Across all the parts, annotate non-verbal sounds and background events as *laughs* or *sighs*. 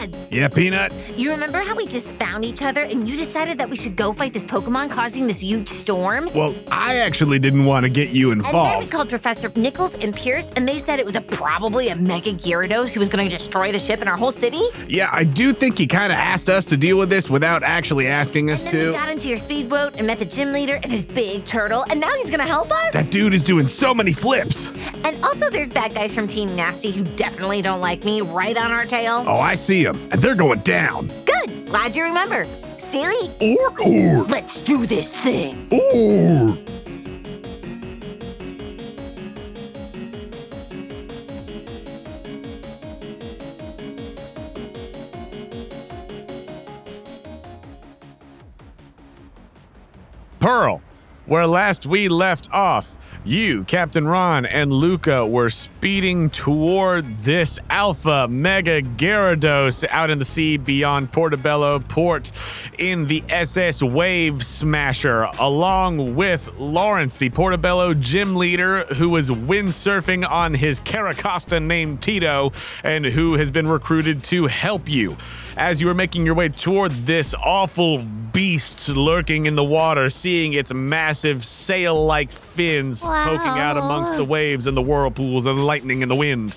Dad, Yeah, Peanut? you remember how we just found each other and you decided that we should go fight this Pokemon causing this huge storm? Well, I actually didn't want to get you involved. And then we called Professor Nichols and Pierce, and they said it was a probably a Mega Gyarados who was going to destroy the ship and our whole city. Yeah, I do think he kind of asked us to deal with this without actually asking us And then we to. got into your speedboat and met the gym leader and his big turtle, and now he's going to help us. That dude is doing so many flips. And also, there's bad guys from Team Nasty who definitely don't like me right on our tail. Oh, I see him, and they're going down. Good. Glad you remember. Silly, Or, or, let's do this thing. or. Pearl, where last we left off, you, Captain Ron, and Luca were speeding toward this Alpha Mega Gyarados out in the sea beyond Portobello Port in the SS Wave Smasher, along with Lawrence, the Portobello gym leader who was windsurfing on his Carracosta named Tito and who has been recruited to help you. As you were making your way toward this awful beast lurking in the water, seeing its massive sail like fins poking out amongst the waves and the whirlpools and the lightning and the wind.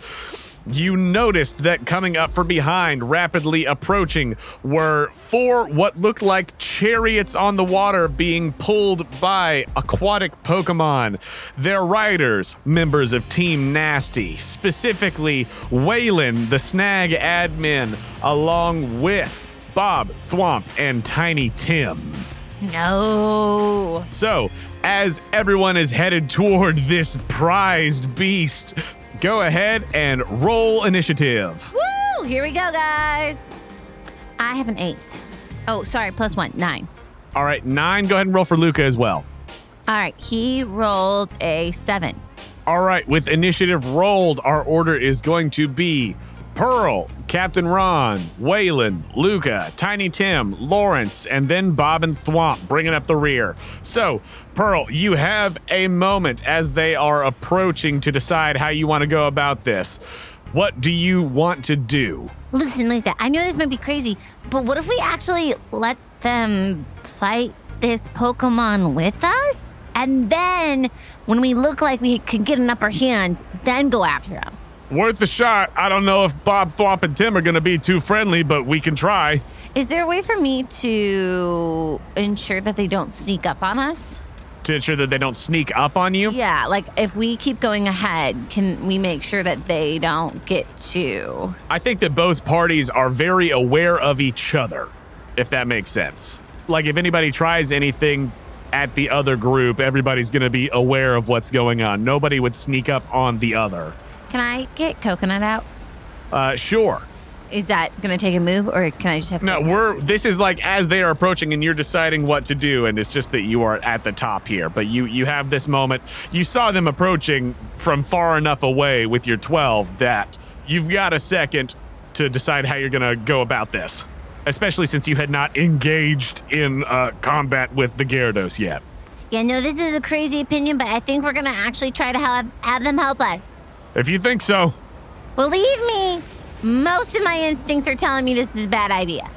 You noticed that coming up from behind, rapidly approaching, were four what looked like chariots on the water being pulled by aquatic Pokemon. Their riders, members of Team Nasty, specifically Waylon, the snag admin, along with Bob, Thwomp, and Tiny Tim. No. So, as everyone is headed toward this prized beast, go ahead and roll initiative. Woo! Here we go, guys. I have an eight. Oh, sorry, plus one, nine. All right, nine. Go ahead and roll for Luca as well. All right, he rolled a seven. All right, with initiative rolled, our order is going to be Pearl, Captain Ron, Waylon, Luca, Tiny Tim, Lawrence, and then Bob and Thwomp bringing up the rear. So, Pearl, you have a moment as they are approaching to decide how you want to go about this. What do you want to do? Listen, Luca, I know this might be crazy, but what if we actually let them fight this Pokemon with us? And then, when we look like we could get an upper hand, then go after them. Worth the shot. I don't know if Bob, Thwomp, and Tim are going to be too friendly, but we can try. Is there a way for me to ensure that they don't sneak up on us? To ensure that they don't sneak up on you. Yeah, like if we keep going ahead, can we make sure that they don't get to? I think that both parties are very aware of each other, if that makes sense. Like, if anybody tries anything at the other group, everybody's going to be aware of what's going on. Nobody would sneak up on the other. Can I get coconut out? Uh, sure. Is that gonna take a move, or can I just have? No, we're. This is like as they are approaching, and you're deciding what to do, and it's just that you are at the top here. But you you have this moment. You saw them approaching from far enough away with your 12 that you've got a second to decide how you're gonna go about this. Especially since you had not engaged in uh, combat with the Gyarados yet. Yeah, no, this is a crazy opinion, but I think we're gonna actually try to have, have them help us. If you think so, Believe me, most of my instincts are telling me this is a bad idea.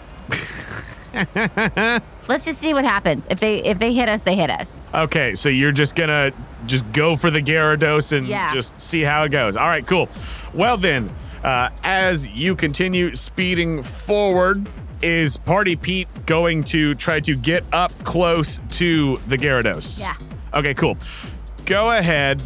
*laughs* Let's just see what happens. If they if they hit us, they hit us. Okay, so you're just gonna just go for the Gyarados and Yeah. just see how it goes. All right, cool. Well then, uh, as you continue speeding forward, is Party Pete going to try to get up close to the Gyarados? Yeah. Okay, cool. Go ahead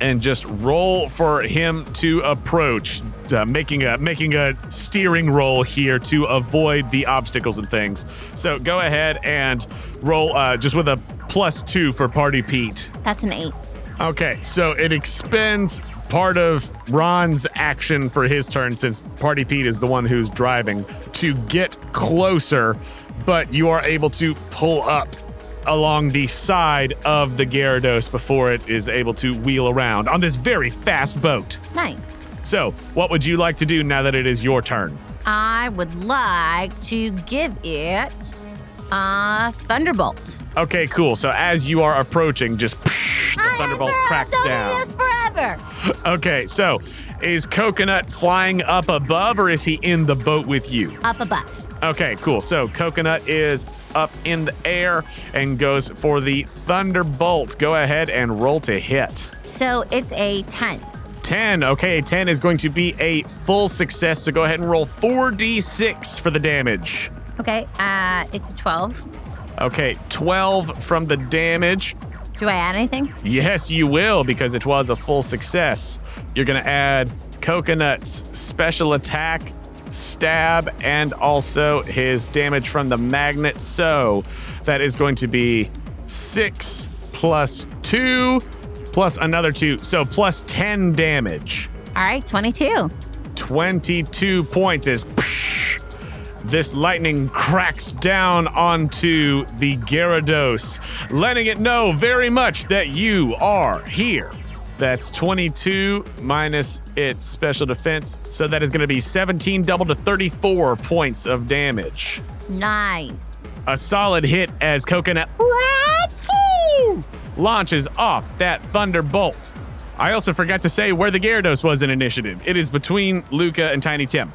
and just roll for him to approach, uh, making a making a steering roll here to avoid the obstacles and things. So go ahead and roll uh, just with a plus two for Party Pete. That's an eight. Okay, so it expends part of Ron's action for his turn since Party Pete is the one who's driving to get closer, but you are able to pull up along the side of the Gyarados before it is able to wheel around on this very fast boat. Nice. So, what would you like to do now that it is your turn? I would like to give it a thunderbolt. Okay, cool. So as you are approaching, just psh, the I thunderbolt Pearl. cracks Don't down. eat us forever. *laughs* Okay, so is Coconut flying up above or is he in the boat with you? Up above. Okay, cool. So Coconut is up in the air and goes for the Thunderbolt. Go ahead and roll to hit. So it's a 10. 10. Okay, 10 is going to be a full success. So go ahead and roll 4d6 for the damage. Okay. Uh, it's a 12. Okay, 12 from the damage. Do I add anything? Yes, you will because it was a full success. You're going to add Coconut's special attack, stab, and also his damage from the magnet. So that is going to be 6 plus 2 plus another 2. So plus 10 damage. All right, 22. 22 points as this lightning cracks down onto the Gyarados, letting it know very much that you are here. That's 22 minus its special defense. So that is going to be 17 double to 34 points of damage. Nice. A solid hit as Coconut launches off that Thunderbolt. I also forgot to say where the Gyarados was in initiative. It is between Luca and Tiny Tim.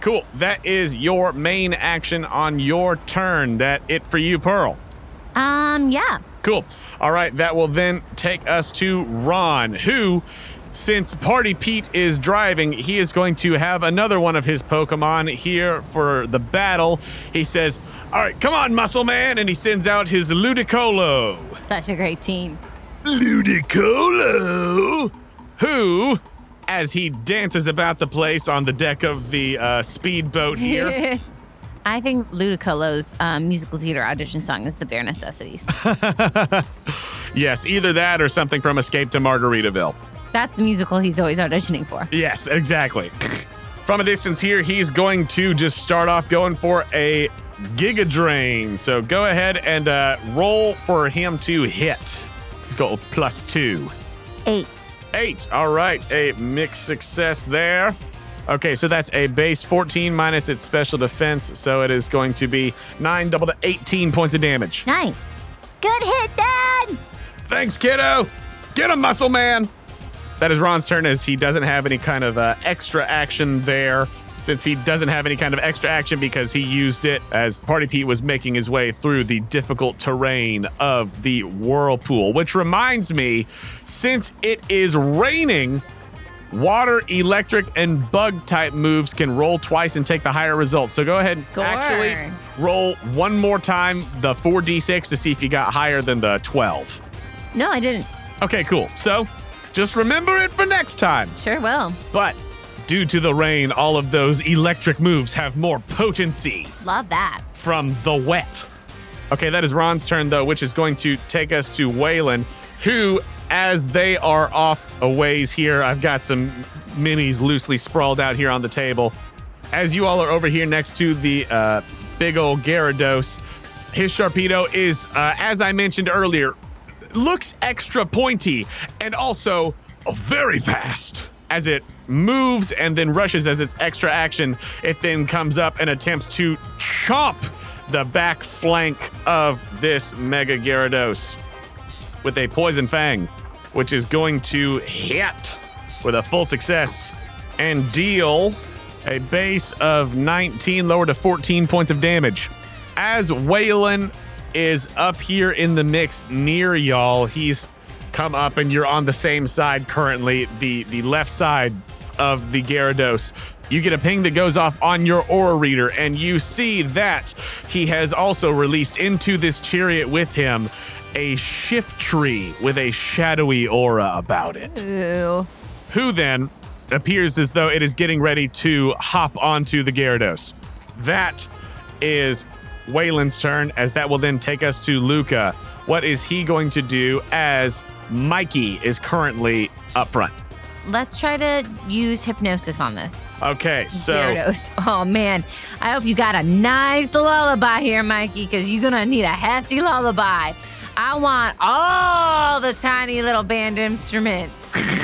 Cool. That is your main action on your turn. That it for you, Pearl. Um, yeah. Cool. All right, that will then take us to Ron, who, since Party Pete is driving, he is going to have another one of his Pokemon here for the battle. He says, All right, come on, Muscle Man, and he sends out his Ludicolo. Such a great team. Ludicolo, who, as he dances about the place on the deck of the uh, speedboat here, *laughs* I think Ludicolo's um, musical theater audition song is The Bare Necessities. *laughs* yes, either that or something from Escape to Margaritaville. That's the musical he's always auditioning for. Yes, exactly. From a distance here, he's going to just start off going for a Giga Drain. So go ahead and uh, roll for him to hit. Go plus two. Eight. Eight. All right. A mixed success there. Okay, so that's a base 14 minus its special defense. So it is going to be 9 double to 18 points of damage. Nice. Good hit, Dad. Thanks, kiddo. Get a muscle man. That is Ron's turn as he doesn't have any kind of uh, extra action there. Since he doesn't have any kind of extra action because he used it as Party Pete was making his way through the difficult terrain of the whirlpool. Which reminds me, since it is raining, water, electric, and bug type moves can roll twice and take the higher results. So go ahead and Score. actually roll one more time the 4d6 to see if you got higher than the 12. No, I didn't. Okay, cool. So just remember it for next time. Sure will. But due to the rain, all of those electric moves have more potency Love that. from the wet. Okay, that is Ron's turn, though, which is going to take us to Waylon, who, as they are off a ways here, I've got some minis loosely sprawled out here on the table. As you all are over here next to the uh, big old Gyarados, his Sharpedo is, uh, as I mentioned earlier, looks extra pointy and also very fast. As it moves and then rushes as its extra action, it then comes up and attempts to chomp the back flank of this Mega Gyarados with a Poison Fang, which is going to hit with a full success and deal a base of 19, lower to 14 points of damage. As Waylon is up here in the mix near y'all, he's come up and you're on the same side currently, the, the left side of the Gyarados. You get a ping that goes off on your aura reader, and you see that he has also released into this chariot with him a Shiftry with a shadowy aura about it Ooh. who then appears as though it is getting ready to hop onto the Gyarados. That is Waylon's turn, as that will then take us to Luca. What is he going to do as Mikey is currently up front? Let's try to use hypnosis on this. Okay, so Gyarados. Oh man, I hope you got a nice lullaby here, Mikey, because you're gonna need a hefty lullaby. I want all the tiny little band instruments. *laughs*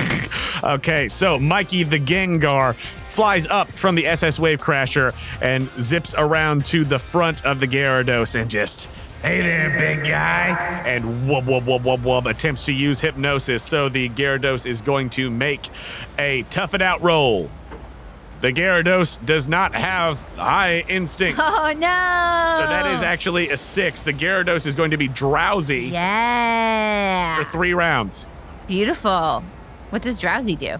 Okay, so Mikey the Gengar flies up from the SS Wave Crasher and zips around to the front of the Gyarados and just Hey there, big guy. And wub wub wub wub wub attempts to use hypnosis. So the Gyarados is going to make a tough it out roll. The Gyarados does not have high instinct. *laughs* Oh no! So that is actually a six. The Gyarados is going to be drowsy yeah. for three rounds. Beautiful. What does drowsy do?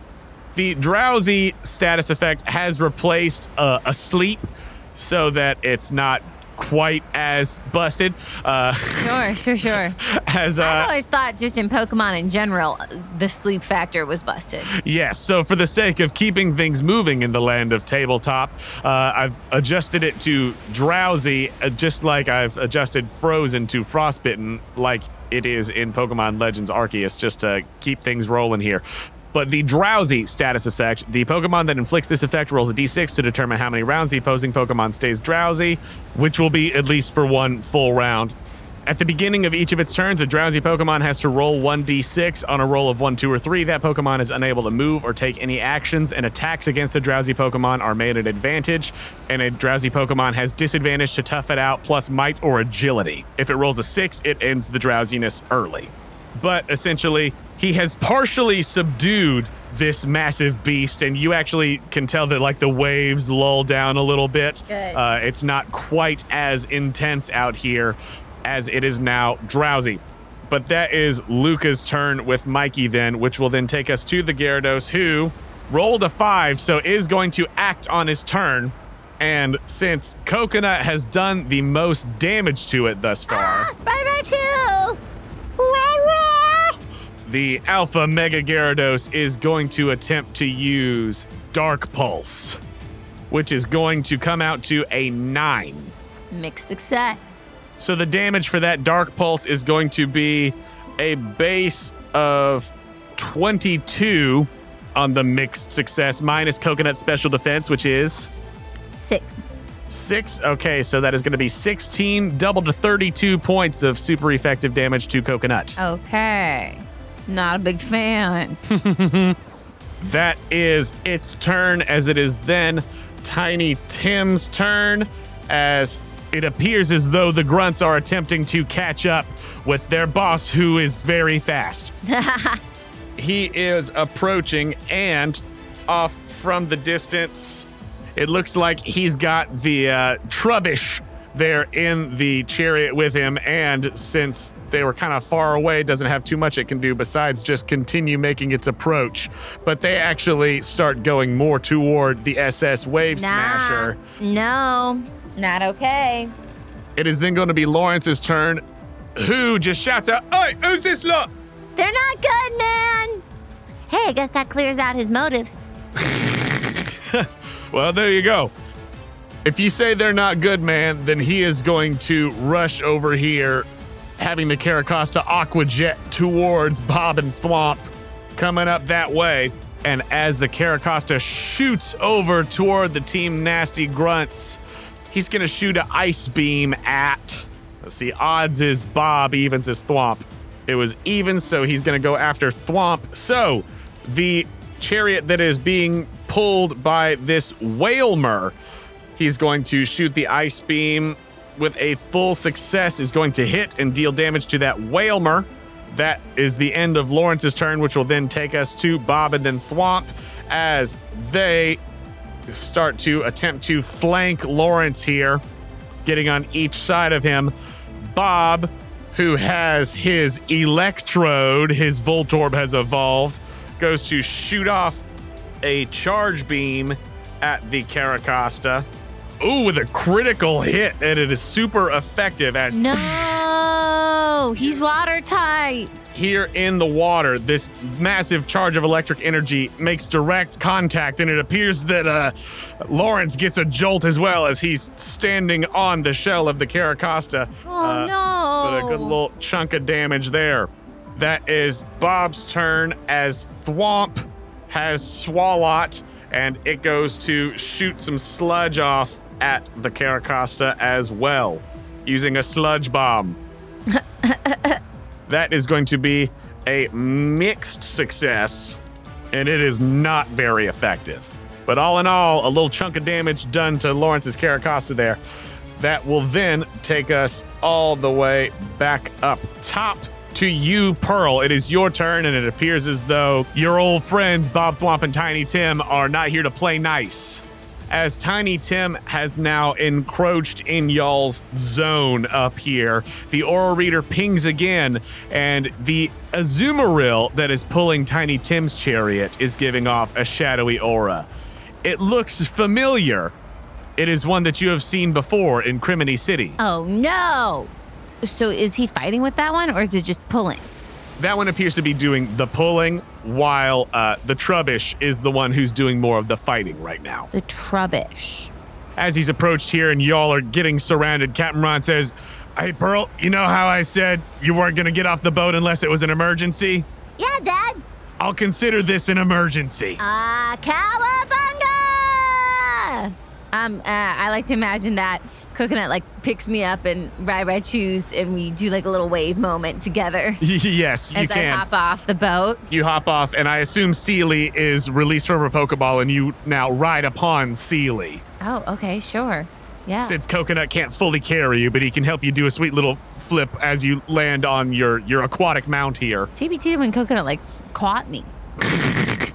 The drowsy status effect has replaced uh, sleep, so that it's not quite as busted uh, Sure, *laughs* sure, sure. as I uh, always thought just in Pokemon in general, the sleep factor was busted. Yes, so for the sake of keeping things moving in the land of tabletop, uh, I've adjusted it to drowsy, uh, just like I've adjusted frozen to frostbitten, like it is in Pokemon Legends Arceus, just to keep things rolling here. But the drowsy status effect, the Pokemon that inflicts this effect rolls a d6 to determine how many rounds the opposing Pokemon stays drowsy, which will be at least for one full round. At the beginning of each of its turns, a drowsy Pokemon has to roll 1d6. On a roll of 1, 2, or 3, that Pokemon is unable to move or take any actions, and attacks against a drowsy Pokemon are made at advantage. And a drowsy Pokemon has disadvantage to tough it out plus might or agility. If it rolls a 6, it ends the drowsiness early. But essentially, he has partially subdued this massive beast, and you actually can tell that like the waves lull down a little bit. Uh, it's not quite as intense out here as it is now drowsy. But that is Luca's turn with Mikey then, which will then take us to the Gyarados, who rolled a five, so is going to act on his turn. And since Coconut has done the most damage to it thus far, Bye bye, two. The Alpha Mega Gyarados is going to attempt to use Dark Pulse, which is going to come out to a nine. Mixed success. So the damage for that Dark Pulse is going to be a base of 22 on the mixed success minus Coconut Special Defense, which is Six. six. Okay, so that is going to be 16, double to 32 points of super effective damage to Coconut. Okay. Not a big fan. *laughs* That is its turn, as it is then Tiny Tim's turn, as it appears as though the grunts are attempting to catch up with their boss, who is very fast. *laughs* he is approaching, and off from the distance, it looks like he's got the uh, Trubbish there in the chariot with him, and since they were kind of far away, doesn't have too much it can do besides just continue making its approach. But they actually start going more toward the SS Wave Nah. Smasher. No. Not okay. It is then going to be Lawrence's turn, who just shouts out, Hey, who's this lot? They're not good, man. Hey, I guess that clears out his motives. *laughs* Well, there you go. If you say they're not good, man, then he is going to rush over here, having the Carracosta Aqua Jet towards Bob and Thwomp, coming up that way. And as the Carracosta shoots over toward the Team Nasty Grunts, he's going to shoot an Ice Beam at. Let's see, odds is Bob, evens is Thwomp. It was even, so he's going to go after Thwomp. So the chariot that is being pulled by this Wailmer, he's going to shoot the ice beam with a full success, is going to hit and deal damage to that Wailmer. That is the end of Lawrence's turn, which will then take us to Bob and then Thwomp as they start to attempt to flank Lawrence here, getting on each side of him. Bob, who has his electrode, his Voltorb has evolved, goes to shoot off a charge beam at the Carracosta. Ooh, with a critical hit, and it is super effective as No, he's watertight. here in the water, this massive charge of electric energy makes direct contact, and it appears that uh, Lawrence gets a jolt as well as he's standing on the shell of the Carracosta. Oh Uh, no. But a good little chunk of damage there. That is Bob's turn as Thwomp has Swalot, and it goes to shoot some sludge off at the Carracosta as well, using a sludge bomb. *laughs* that is going to be a mixed success, and it is not very effective. But all in all, a little chunk of damage done to Lawrence's Carracosta there. That will then take us all the way back up top to you, Pearl. It is your turn, and it appears as though your old friends, Bob Thwomp and Tiny Tim, are not here to play nice. As Tiny Tim has now encroached in y'all's zone up here, the Aura Reader pings again, and the Azumarill that is pulling Tiny Tim's chariot is giving off a shadowy aura. It looks familiar. It is one that you have seen before in Criminy City. Oh no! So is he fighting with that one, or is it just pulling? That one appears to be doing the pulling, while uh, the Trubbish is the one who's doing more of the fighting right now. The trubbish. As he's approached here and y'all are getting surrounded, Captain Ron says, Hey, Pearl, you know how I said you weren't going to get off the boat unless it was an emergency? Yeah, Dad. I'll consider this an emergency. Ah, cowabunga! Um, uh, I like to imagine that Coconut like picks me up and Rai Rai chews, and we do like a little wave moment together *laughs* yes, you as I can. hop off the boat. You hop off, and I assume Seely is released from her Pokeball, and you now ride upon Seely. Oh, okay, sure. Yeah. Since Coconut can't fully carry you, but he can help you do a sweet little flip as you land on your, your aquatic mount here. TBT when Coconut like caught me. *laughs*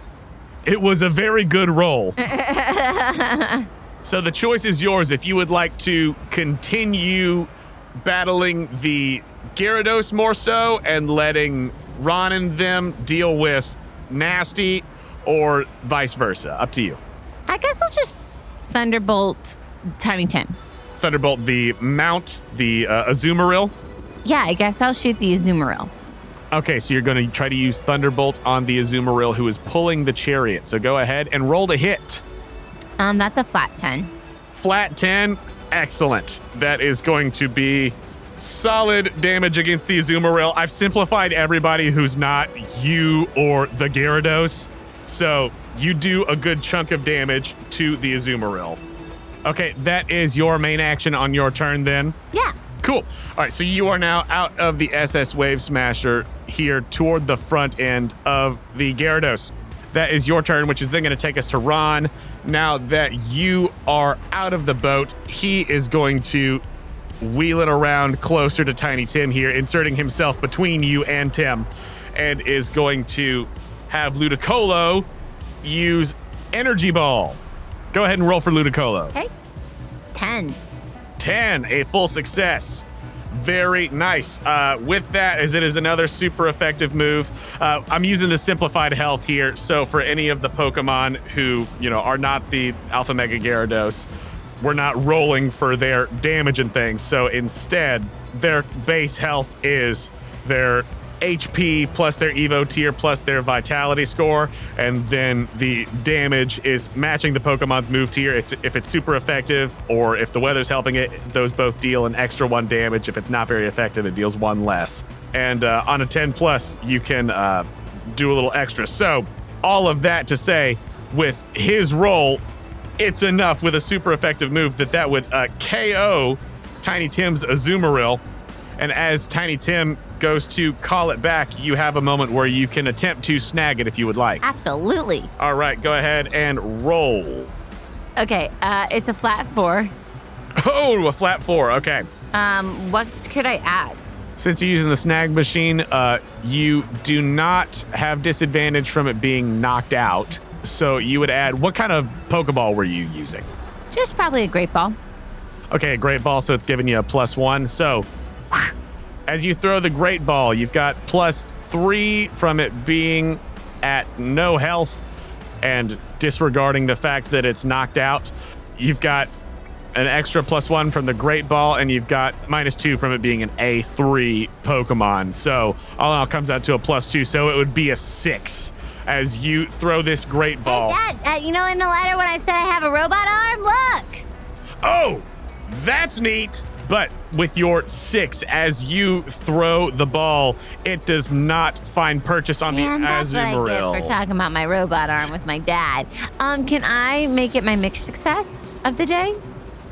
It was a very good roll. *laughs* so the choice is yours if you would like to continue battling the Gyarados more so and letting Ron and them deal with Nasty or vice versa. Up to you. I guess I'll just Thunderbolt Tiny Tim. Thunderbolt the mount, the uh, Azumarill. Yeah, I guess I'll shoot the Azumarill. Okay, so you're going to try to use Thunderbolt on the Azumarill who is pulling the chariot. So go ahead and roll to hit. Um, that's a flat ten. Flat 10. Excellent. That is going to be solid damage against the Azumarill. I've simplified everybody who's not you or the Gyarados. So you do a good chunk of damage to the Azumarill. Okay, that is your main action on your turn then. Yeah. Cool. All right, so you are now out of the SS Wave Smasher here toward the front end of the Gyarados. That is your turn, which is then going to take us to Ron. Now that you are out of the boat, he is going to wheel it around closer to Tiny Tim here, inserting himself between you and Tim, and is going to have Ludicolo use Energy Ball. Go ahead and roll for Ludicolo. Okay. Ten. 10, a full success. Very nice. Uh, with that, as it is another super effective move, uh, I'm using the simplified health here. So for any of the Pokemon who you know are not the Alpha Mega Gyarados, we're not rolling for their damage and things. So instead, their base health is their HP plus their Evo tier plus their Vitality score, and then the damage is matching the Pokemon's move tier. It's if it's super effective or if the weather's helping it, those both deal an extra one damage. If it's not very effective, it deals one less. And uh, on a 10 plus, you can uh, do a little extra. So all of that to say, with his roll, it's enough with a super effective move that that would uh, KO Tiny Tim's Azumarill. And as Tiny Tim goes to call it back, you have a moment where you can attempt to snag it if you would like. Absolutely. All right, go ahead and roll. Okay, uh, it's a flat four. Oh, a flat four. Okay. Um, what could I add? Since you're using the snag machine, uh, you do not have disadvantage from it being knocked out. So you would add what kind of Pokeball were you using? Just probably a great ball. Okay, a great ball, so it's giving you a plus one. So as you throw the great ball, you've got plus three from it being at no health and disregarding the fact that it's knocked out. You've got an extra plus one from the great ball, and you've got minus two from it being an A3 Pokemon. So all in all comes out to a plus two. So it would be a six as you throw this great ball. Hey, Dad, uh, you know in the letter when I said I have a robot arm? Look. Oh, that's neat. But with your six, as you throw the ball, it does not find purchase on Man, the that's what I get Azumarill. for talking about my robot arm with my dad. Um, can I make it my mixed success of the day?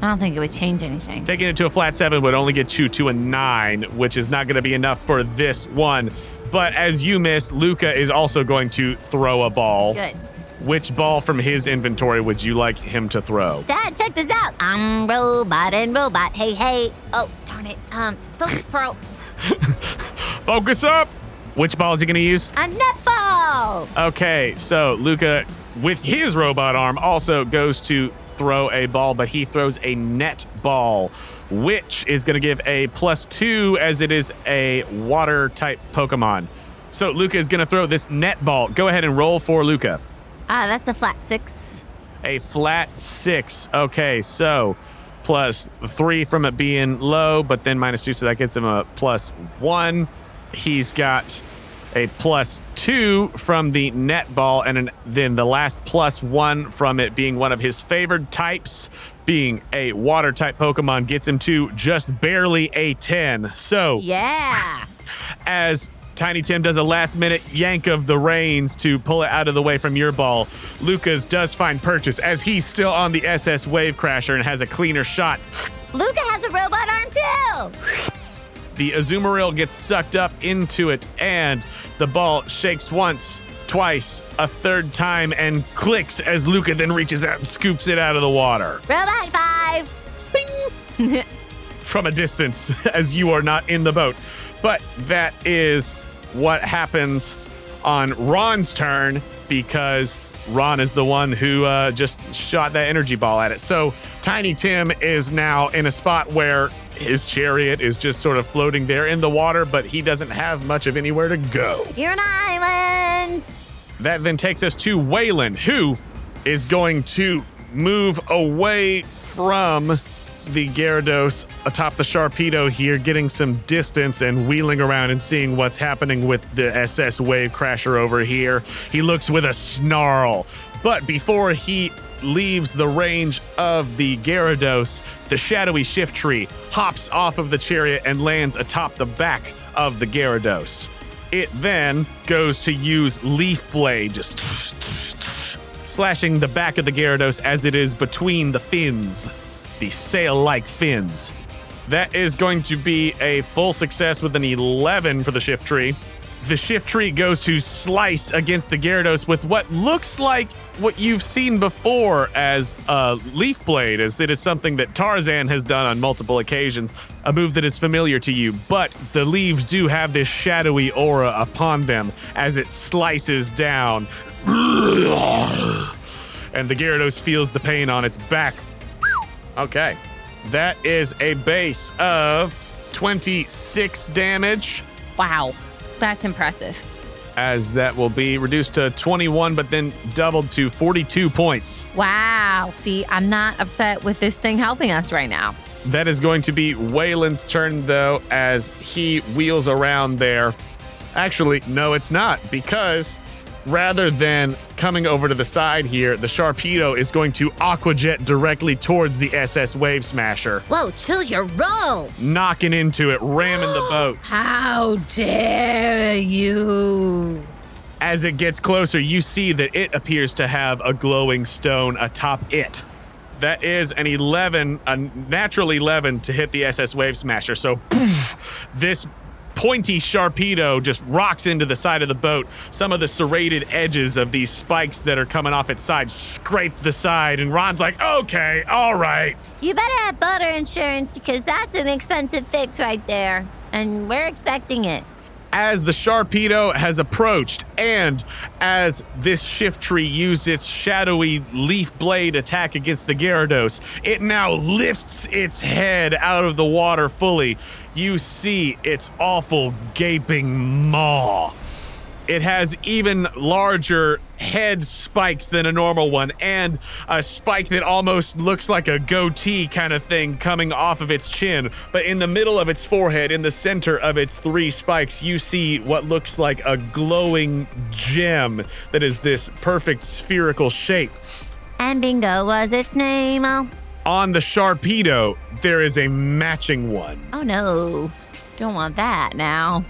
I don't think it would change anything. Taking it to a flat seven would only get you to a nine, which is not going to be enough for this one. But as you miss, Luca is also going to throw a ball. Good. Which ball from his inventory would you like him to throw? Dad, check this out. I'm robot and robot. Hey, hey. Oh, darn it. Um, focus pro. *laughs* Focus up! Which ball is he going to use? A netball. Okay, so Luca, with his robot arm, also goes to throw a ball, but he throws a net ball, which is going to give a plus two as it is a water type Pokemon. So Luca is going to throw this net ball. Go ahead and roll for Luca. Ah, that's a flat six. A flat six. Okay, so plus three from it being low, but then minus two, so that gets him a plus one. He's got a plus two from the net ball, and an, then the last plus one from it being one of his favored types, being a water type Pokemon, gets him to just barely a 10. So Yeah. as Tiny Tim does a last minute yank of the reins to pull it out of the way from your ball. Lucas does find purchase as he's still on the SS Wave Crasher and has a cleaner shot. Luca has a robot arm too. The Azumarill gets sucked up into it, and the ball shakes once, twice, a third time, and clicks as Luca then reaches out and scoops it out of the water Robot five. Bing. from a distance *laughs* as you are not in the boat. But that is what happens on Ron's turn because Ron is the one who uh, just shot that energy ball at it. So Tiny Tim is now in a spot where his chariot is just sort of floating there in the water, but he doesn't have much of anywhere to go. You're an island. That then takes us to Waylon, who is going to move away from the Gyarados atop the Sharpedo here, getting some distance and wheeling around and seeing what's happening with the SS Wave Crasher over here. He looks with a snarl. But before he leaves the range of the Gyarados, the shadowy Shiftry hops off of the chariot and lands atop the back of the Gyarados. It then goes to use Leaf Blade, just *sniffs* *sniffs* *sniffs* slashing the back of the Gyarados as it is between the fins, the sail like fins. That is going to be a full success with an 11 for the Shiftry. The Shiftry goes to slice against the Gyarados with what looks like what you've seen before as a leaf blade, as it is something that Tarzan has done on multiple occasions, a move that is familiar to you. But the leaves do have this shadowy aura upon them as it slices down. *clears throat* And the Gyarados feels the pain on its back. Okay. That is a base of 26 damage Wow. That's impressive. as that will be reduced to 21, but then doubled to 42 points. Wow. See, I'm not upset with this thing helping us right now. That is going to be Waylon's turn, though, as he wheels around there. Actually, no, it's not, because rather than coming over to the side here, the Sharpedo is going to Aqua Jet directly towards the SS Wave Smasher, Whoa, choose your roll. knocking into it, ramming the *gasps* boat. How dare you? As it gets closer, you see that it appears to have a glowing stone atop it. That is an 11, a natural 11 to hit the SS Wave Smasher. So, poof, this pointy Sharpedo just rocks into the side of the boat. Some of the serrated edges of these spikes that are coming off its side scrape the side, and Ron's like, okay, all right. You better have boater insurance because that's an expensive fix right there. And we're expecting it. as the Sharpedo has approached, and as this Shiftry used its shadowy leaf blade attack against the Gyarados, it now lifts its head out of the water fully. You see its awful gaping maw. It has even larger head spikes than a normal one, and a spike that almost looks like a goatee kind of thing coming off of its chin. But in the middle of its forehead, in the center of its three spikes, you see what looks like a glowing gem that is this perfect spherical shape. And Bingo was its name. On the Sharpedo, there is a matching one. oh no. Don't want that now.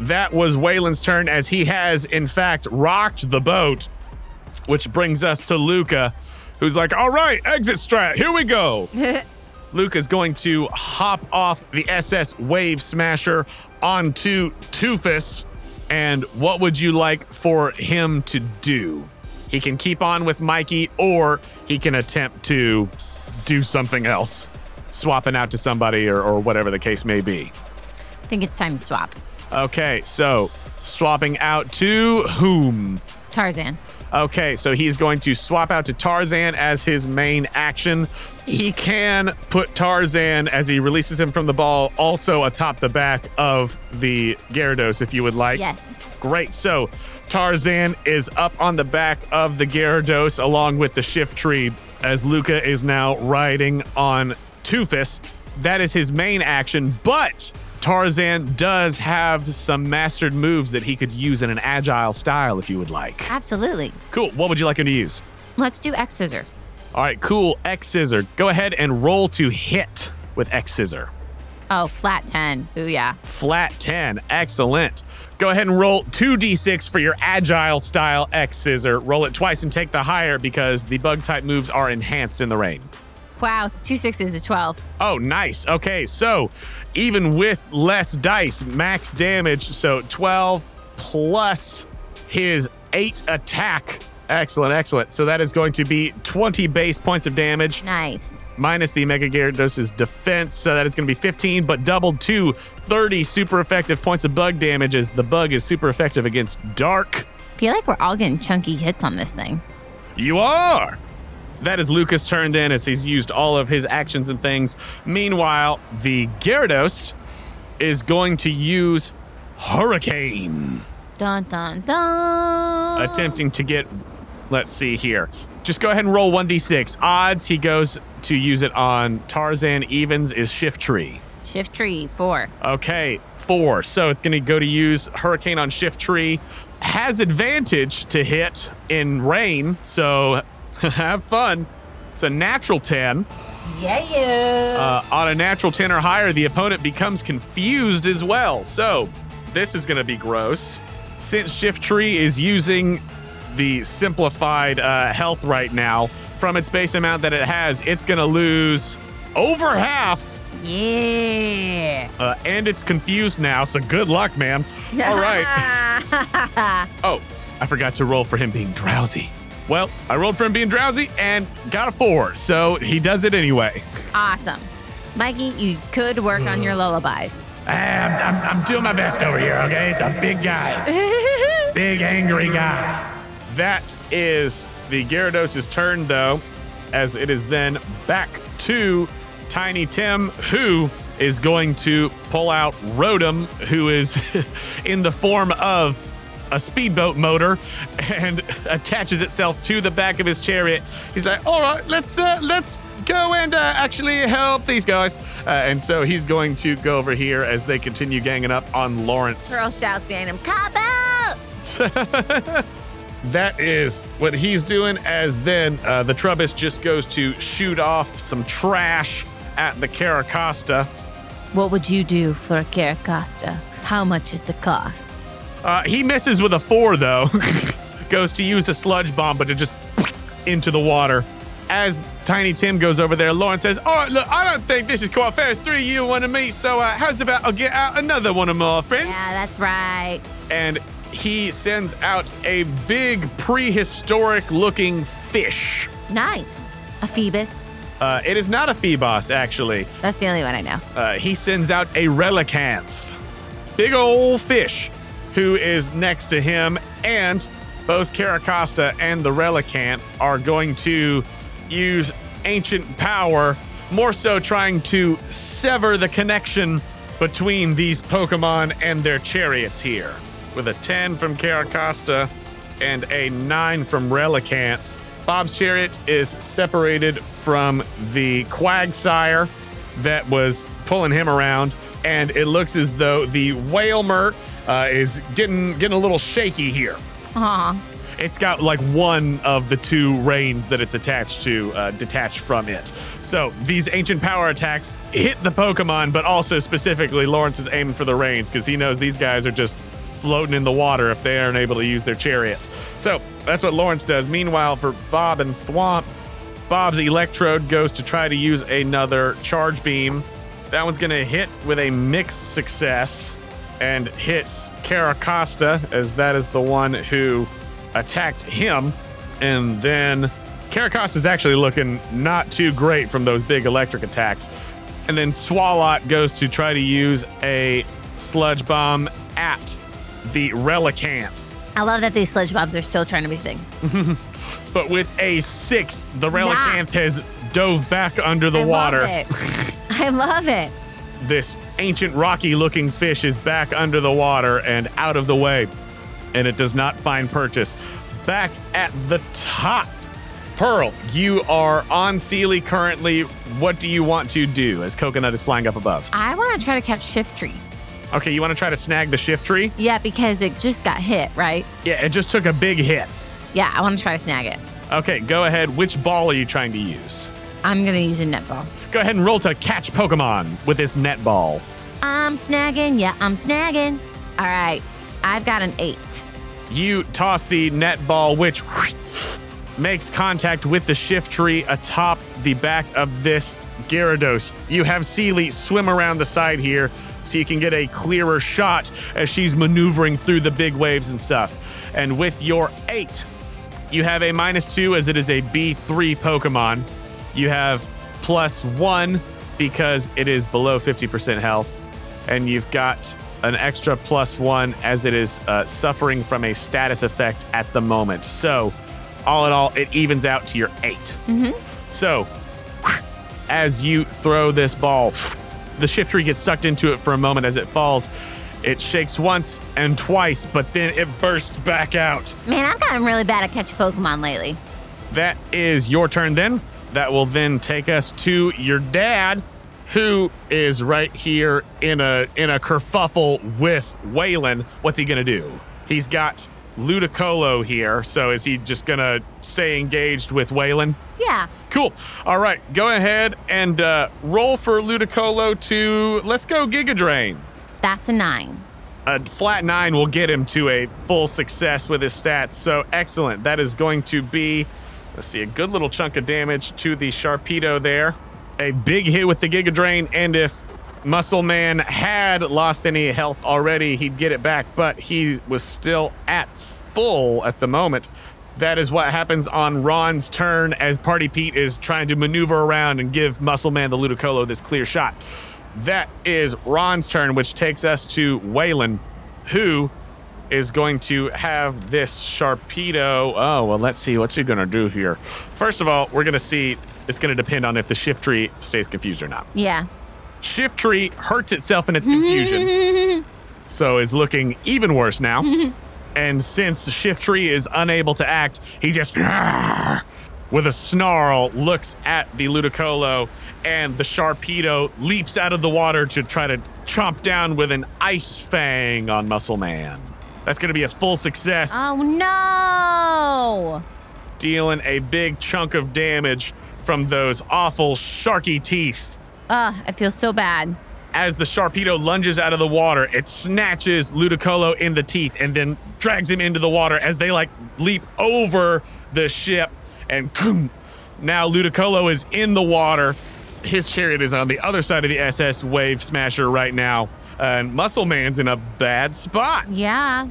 That was Waylon's turn as he has, in fact, rocked the boat, which brings us to Luca, who's like, all right, exit strat, here we go. *laughs* Luca's going to hop off the SS Wave Smasher onto Toofus. And what would you like for him to do? He can keep on with Mikey, or he can attempt to do something else, swapping out to somebody or, or whatever the case may be. I think it's time to swap. Okay, so swapping out to whom? Tarzan. Okay, so he's going to swap out to Tarzan as his main action. He can put Tarzan as he releases him from the ball also atop the back of the Gyarados if you would like. Yes. Great. So Tarzan is up on the back of the Gyarados along with the Shiftry as Luca is now riding on Toofus. That is his main action, but Tarzan does have some mastered moves that he could use in an agile style if you would like. Absolutely. Cool. What would you like him to use? Let's do X scissor. All right, cool. X scissor. Go ahead and roll to hit with X scissor. Oh, flat 10. Ooh, yeah. Flat 10. Excellent. Go ahead and roll 2d6 for your agile style X scissor. Roll it twice and take the higher because the bug type moves are enhanced in the rain. Wow. Two sixes, a 12. Oh, nice. Okay, so even with less dice, max damage. So 12 plus his 8 attack. Excellent, excellent. So that is going to be 20 base points of damage Nice. Minus the Mega Gyarados' defense. So that it's going to be 15, but doubled to 30 super effective points of bug damage as the bug is super effective against dark. feel like we're all getting chunky hits on this thing. You are! That is Luca's turned in as he's used all of his actions and things. Meanwhile, the Gyarados is going to use Hurricane, Dun, dun, dun. attempting to get. Let's see here. Just go ahead and roll 1d6. Odds he goes to use it on Tarzan. Evens is Shiftry. Shift tree, four. Okay, four. So it's going to go to use Hurricane on Shiftry. Has advantage to hit in rain, so *laughs* have fun. It's a natural 10. Yeah, yeah. Uh, on a natural 10 or higher, the opponent becomes confused as well. So this is going to be gross. Since Shiftry is using the simplified uh, health right now, from its base amount that it has, it's going to lose over half. yeah. Uh, and it's confused now, so good luck, man. *laughs* All right. *laughs* Oh, I forgot to roll for him being drowsy. Well, I rolled for him being drowsy and got a four, so he does it anyway. awesome. Mikey, you could work on your *sighs* lullabies. I'm, I'm, I'm doing my best over here, okay? It's a big guy, *laughs* big angry guy. That is the Gyarados' turn, though, as it is then back to Tiny Tim, who is going to pull out Rotom, who is *laughs* in the form of a speedboat motor *laughs* and *laughs* attaches itself to the back of his chariot. He's like, "All right, let's uh, let's go and uh, actually help these guys." Uh, and so he's going to go over here as they continue ganging up on Lawrence. Girl shouts behind him, cop out! That is what he's doing. As then uh, the Trubbish just goes to shoot off some trash at the Carracosta. What would you do for a Carracosta? How much is the cost? Uh, he misses with a four, though. *laughs* goes to use a sludge bomb, but it just *laughs* into the water. As Tiny Tim goes over there, Lauren says, All right, look, I don't think this is quite fair. It's three of you and one of me. So, uh, how's about I'll get out another one of my friends? Yeah, that's right. And he sends out a big prehistoric looking fish. Nice. A Feebas. Uh, it is not a Feebas, actually. That's the only one I know. Uh, he sends out a Relicanth. Big ol' fish who is next to him, and both Carracosta and the Relicanth are going to use ancient power, more so trying to sever the connection between these Pokemon and their chariots here. With a 10 from Carracosta and a 9 from Relicanth. Bob's chariot is separated from the Quagsire that was pulling him around, and it looks as though the Wailmer uh, is getting getting a little shaky here. Aw. It's got like one of the two reins that it's attached to uh, detached from it. So these ancient power attacks hit the Pokemon, but also specifically Lawrence is aiming for the reins because he knows these guys are just floating in the water if they aren't able to use their chariots. So that's what Lawrence does. Meanwhile, for Bob and Thwomp, Bob's Electrode goes to try to use another Charge Beam. That one's going to hit with a mixed success and hits Carracosta, as that is the one who attacked him. And then Karakos is actually looking not too great from those big electric attacks. And then Swalot goes to try to use a sludge bomb at the Relicanth. I love that these sludge bombs are still trying to be thing. *laughs* But with a six, the Relicanth has dove back under the I water. Love it. *laughs* I love it. This ancient rocky looking fish is back under the water and out of the way, and it does not find purchase. Back at the top. Pearl, you are on Sealy currently. What do you want to do as Coconut is flying up above? I want to try to catch Shiftry. Okay, you want to try to snag the Shiftry? Yeah, because it just got hit, right? Yeah, it just took a big hit. Yeah, I want to try to snag it. Okay, go ahead. Which ball are you trying to use? I'm gonna use a netball. Go ahead and roll to catch Pokemon with this net ball. I'm snagging. Yeah, I'm snagging. All right, I've got an eight. You toss the net ball, which *sniffs* makes contact with the Shiftry atop the back of this Gyarados. You have Sealy swim around the side here so you can get a clearer shot as she's maneuvering through the big waves and stuff. And with your eight, you have a minus two as it is a B3 Pokemon. You have plus one because it is below 50% health. And you've got an extra plus one as it is uh, suffering from a status effect at the moment. So, all in all, it evens out to your 8 So, as you throw this ball, the Shiftry gets sucked into it for a moment as it falls. It shakes once and twice, but then it bursts back out. Man, I've gotten really bad at catching Pokemon lately. That is your turn then. That will then take us to your dad, who is right here in a in a kerfuffle with Waylon. What's he gonna do? He's got Ludicolo here, so is he just gonna stay engaged with Waylon? Yeah. Cool. All right, go ahead and uh, roll for Ludicolo to let's go Giga Drain. That's a nine. A flat nine will get him to a full success with his stats. So excellent. That is going to be, let's see, a good little chunk of damage to the Sharpedo there. A big hit with the Giga Drain, and if Muscle Man had lost any health already, he'd get it back, but he was still at full at the moment. That is what happens on Ron's turn as Party Pete is trying to maneuver around and give Muscle Man the Ludicolo this clear shot. That is Ron's turn, which takes us to Waylon, who is going to have this Sharpedo. Oh, well, let's see what you're going to do here. First of all, we're going to see it's going to depend on if the Shiftry stays confused or not. Yeah. Shiftry hurts itself in its confusion, *laughs* so is looking even worse now. *laughs* and since Shiftry is unable to act, he just *laughs* with a snarl looks at the Ludicolo, and the Sharpedo leaps out of the water to try to chomp down with an ice fang on Muscle Man. That's going to be a full success, Oh no. dealing a big chunk of damage from those awful sharky teeth. Ugh, I feel so bad. As the Sharpedo lunges out of the water, it snatches Ludicolo in the teeth and then drags him into the water as they like leap over the ship. And boom, now Ludicolo is in the water. His chariot is on the other side of the SS Wave Smasher right now. And Muscle Man's in a bad spot. Yeah.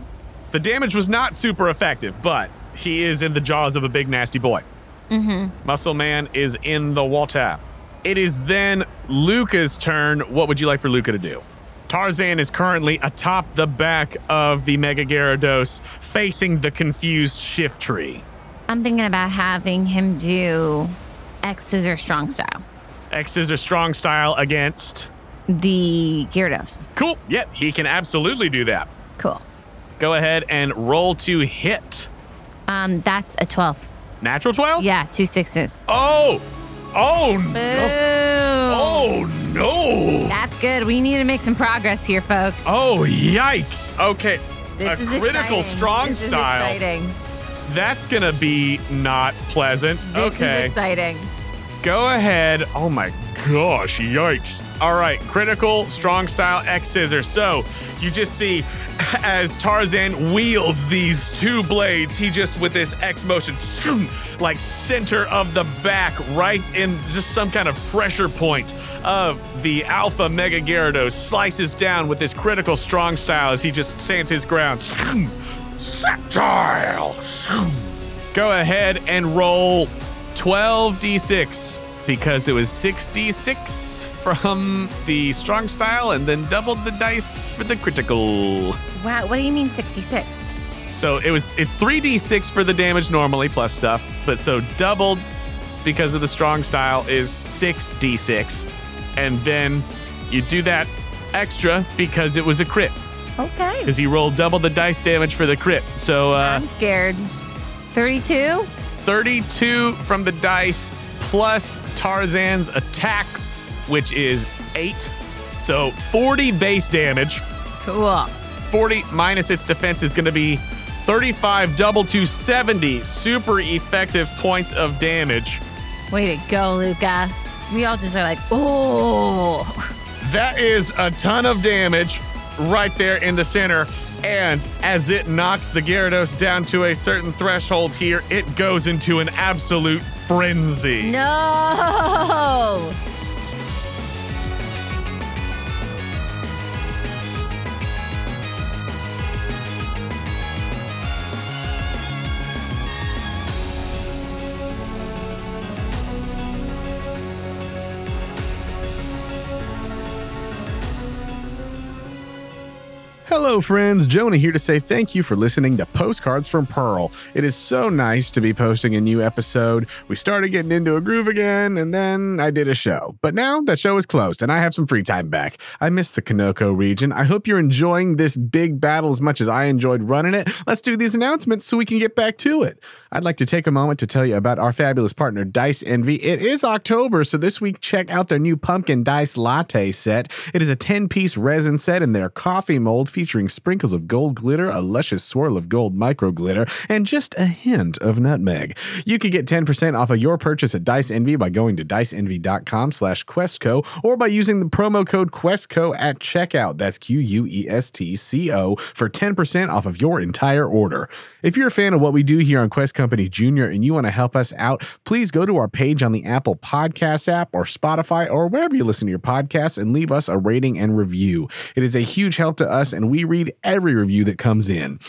The damage was not super effective, but he is in the jaws of a big nasty boy. Mm-hmm. Muscle Man is in the water. It is then Luca's turn. What would you like for Luca to do? Tarzan is currently atop the back of the Mega Gyarados, facing the confused Shiftry. I'm thinking about having him do X Scissor Strong Style. X is a strong style against. The Gyarados. Cool. Yep, he can absolutely do that. Cool. Go ahead and roll to hit. Um, that's a 12. Natural 12? Yeah, two sixes. Oh! Oh no! Oh no! That's good. We need to make some progress here, folks. Oh, yikes. Okay. this a is critical exciting. strong this style. Is exciting. That's going to be not pleasant. This okay. is exciting. Go ahead. Oh my gosh, yikes. All right, critical strong style X scissors. So you just see *laughs* as Tarzan wields these two blades, he just with this X motion, like center of the back, right in just some kind of pressure point of the Alpha Mega Gyarados, slices down with this critical strong style as he just stands his ground. Satile! go ahead and roll 12d6 because it was 6d6 from the strong style and then doubled the dice for the critical. Wow, what do you mean 66? So it was it's 3d6 for the damage normally plus stuff, but so doubled because of the strong style is 6d6. And then you do that extra because it was a crit. Okay. Because you rolled double the dice damage for the crit. So uh, I'm scared. 32? 32 from the dice plus Tarzan's attack, which is 8. So 40 base damage. Cool. 40 minus its defense is going to be 35 double to 70 super effective points of damage. Way to go, Luca. We all just are like, oh. That is a ton of damage right there in the center. And as it knocks the Gyarados down to a certain threshold here, it goes into an absolute frenzy. No. Hello, friends. Jonah here to say thank you for listening to Postcards from Pearl. It is so nice to be posting a new episode. We started getting into a groove again, and then I did a show. But now that show is closed, and I have some free time back. I miss the Kanoko region. I hope you're enjoying this big battle as much as I enjoyed running it. Let's do these announcements so we can get back to it. I'd like to take a moment to tell you about our fabulous partner, Dice Envy. It is October, so this week check out their new pumpkin dice latte set. It is a 10 piece resin set in their coffee mold featuring sprinkles of gold glitter, a luscious swirl of gold micro glitter, and just a hint of nutmeg. You can get 10% off of your purchase at Dice Envy by going to diceenvy.com slash questco or by using the promo code questco at checkout. That's Q-U-E-S-T-C-O for 10% off of your entire order. If you're a fan of what we do here on Quest Company Junior and you want to help us out, please go to our page on the Apple Podcast app or Spotify or wherever you listen to your podcasts and leave us a rating and review. It is a huge help to us and we read every review that comes in.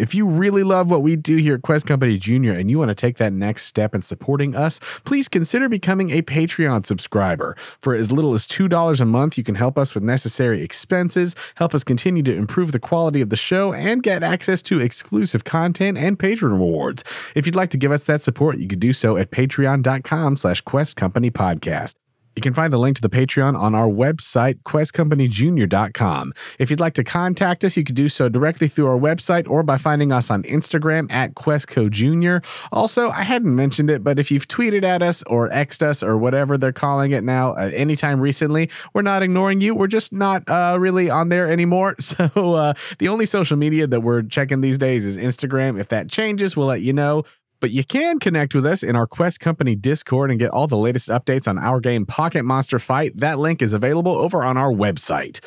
If you really love what we do here at Quest Company Junior and you want to take that next step in supporting us, please consider becoming a Patreon subscriber. For as little as $2 a month, you can help us with necessary expenses, help us continue to improve the quality of the show, and get access to exclusive content and patron rewards. If you'd like to give us that support, you could do so at patreon.com slash Quest Company Podcast. You can find the link to the Patreon on our website, questcompanyjunior.com. If you'd like to contact us, you can do so directly through our website or by finding us on Instagram at QuestcoJunior. Also, I hadn't mentioned it, but if you've tweeted at us or X'd us or whatever they're calling it now at any time recently, we're not ignoring you. We're just not uh, really on there anymore. *laughs* So uh, the only social media that we're checking these days is Instagram. If that changes, we'll let you know. But you can connect with us in our Quest Company Discord and get all the latest updates on our game Pocket Monster Fight. That link is available over on our website.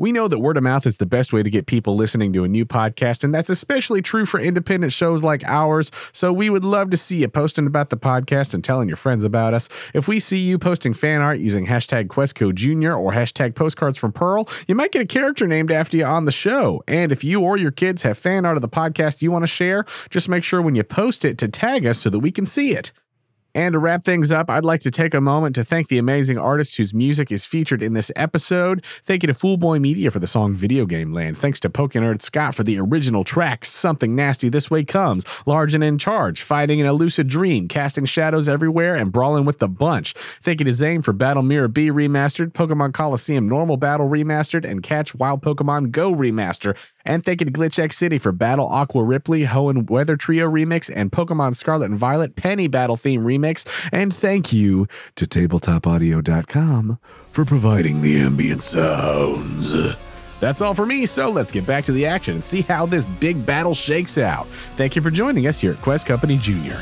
We know that word of mouth is the best way to get people listening to a new podcast, and that's especially true for independent shows like ours. So we would love to see you posting about the podcast and telling your friends about us. If we see you posting fan art using hashtag Questco Jr. or hashtag postcards from Pearl, you might get a character named after you on the show. And if you or your kids have fan art of the podcast you want to share, just make sure when you post it to tag us so that we can see it. And to wrap things up, I'd like to take a moment to thank the amazing artists whose music is featured in this episode. Thank you to Foolboy Media for the song Video Game Land. Thanks to Pokenerd Scott for the original track, Something Nasty This Way Comes, Large and in Charge, Fighting in a Lucid Dream, Casting Shadows Everywhere, and Brawling with the Bunch. Thank you to Zame for Battle Miror B Remastered, Pokemon Colosseum Normal Battle Remastered, and Catch Wild Pokemon Go Remaster. And thank you to Glitch X City for Battle Aqua Ripley, Hoenn Weather Trio Remix, and Pokemon Scarlet and Violet Penny Battle Theme Remix. And thank you to TabletopAudio.com for providing the ambient sounds. That's all for me, so let's get back to the action and see how this big battle shakes out. Thank you for joining us here at Quest Company Junior.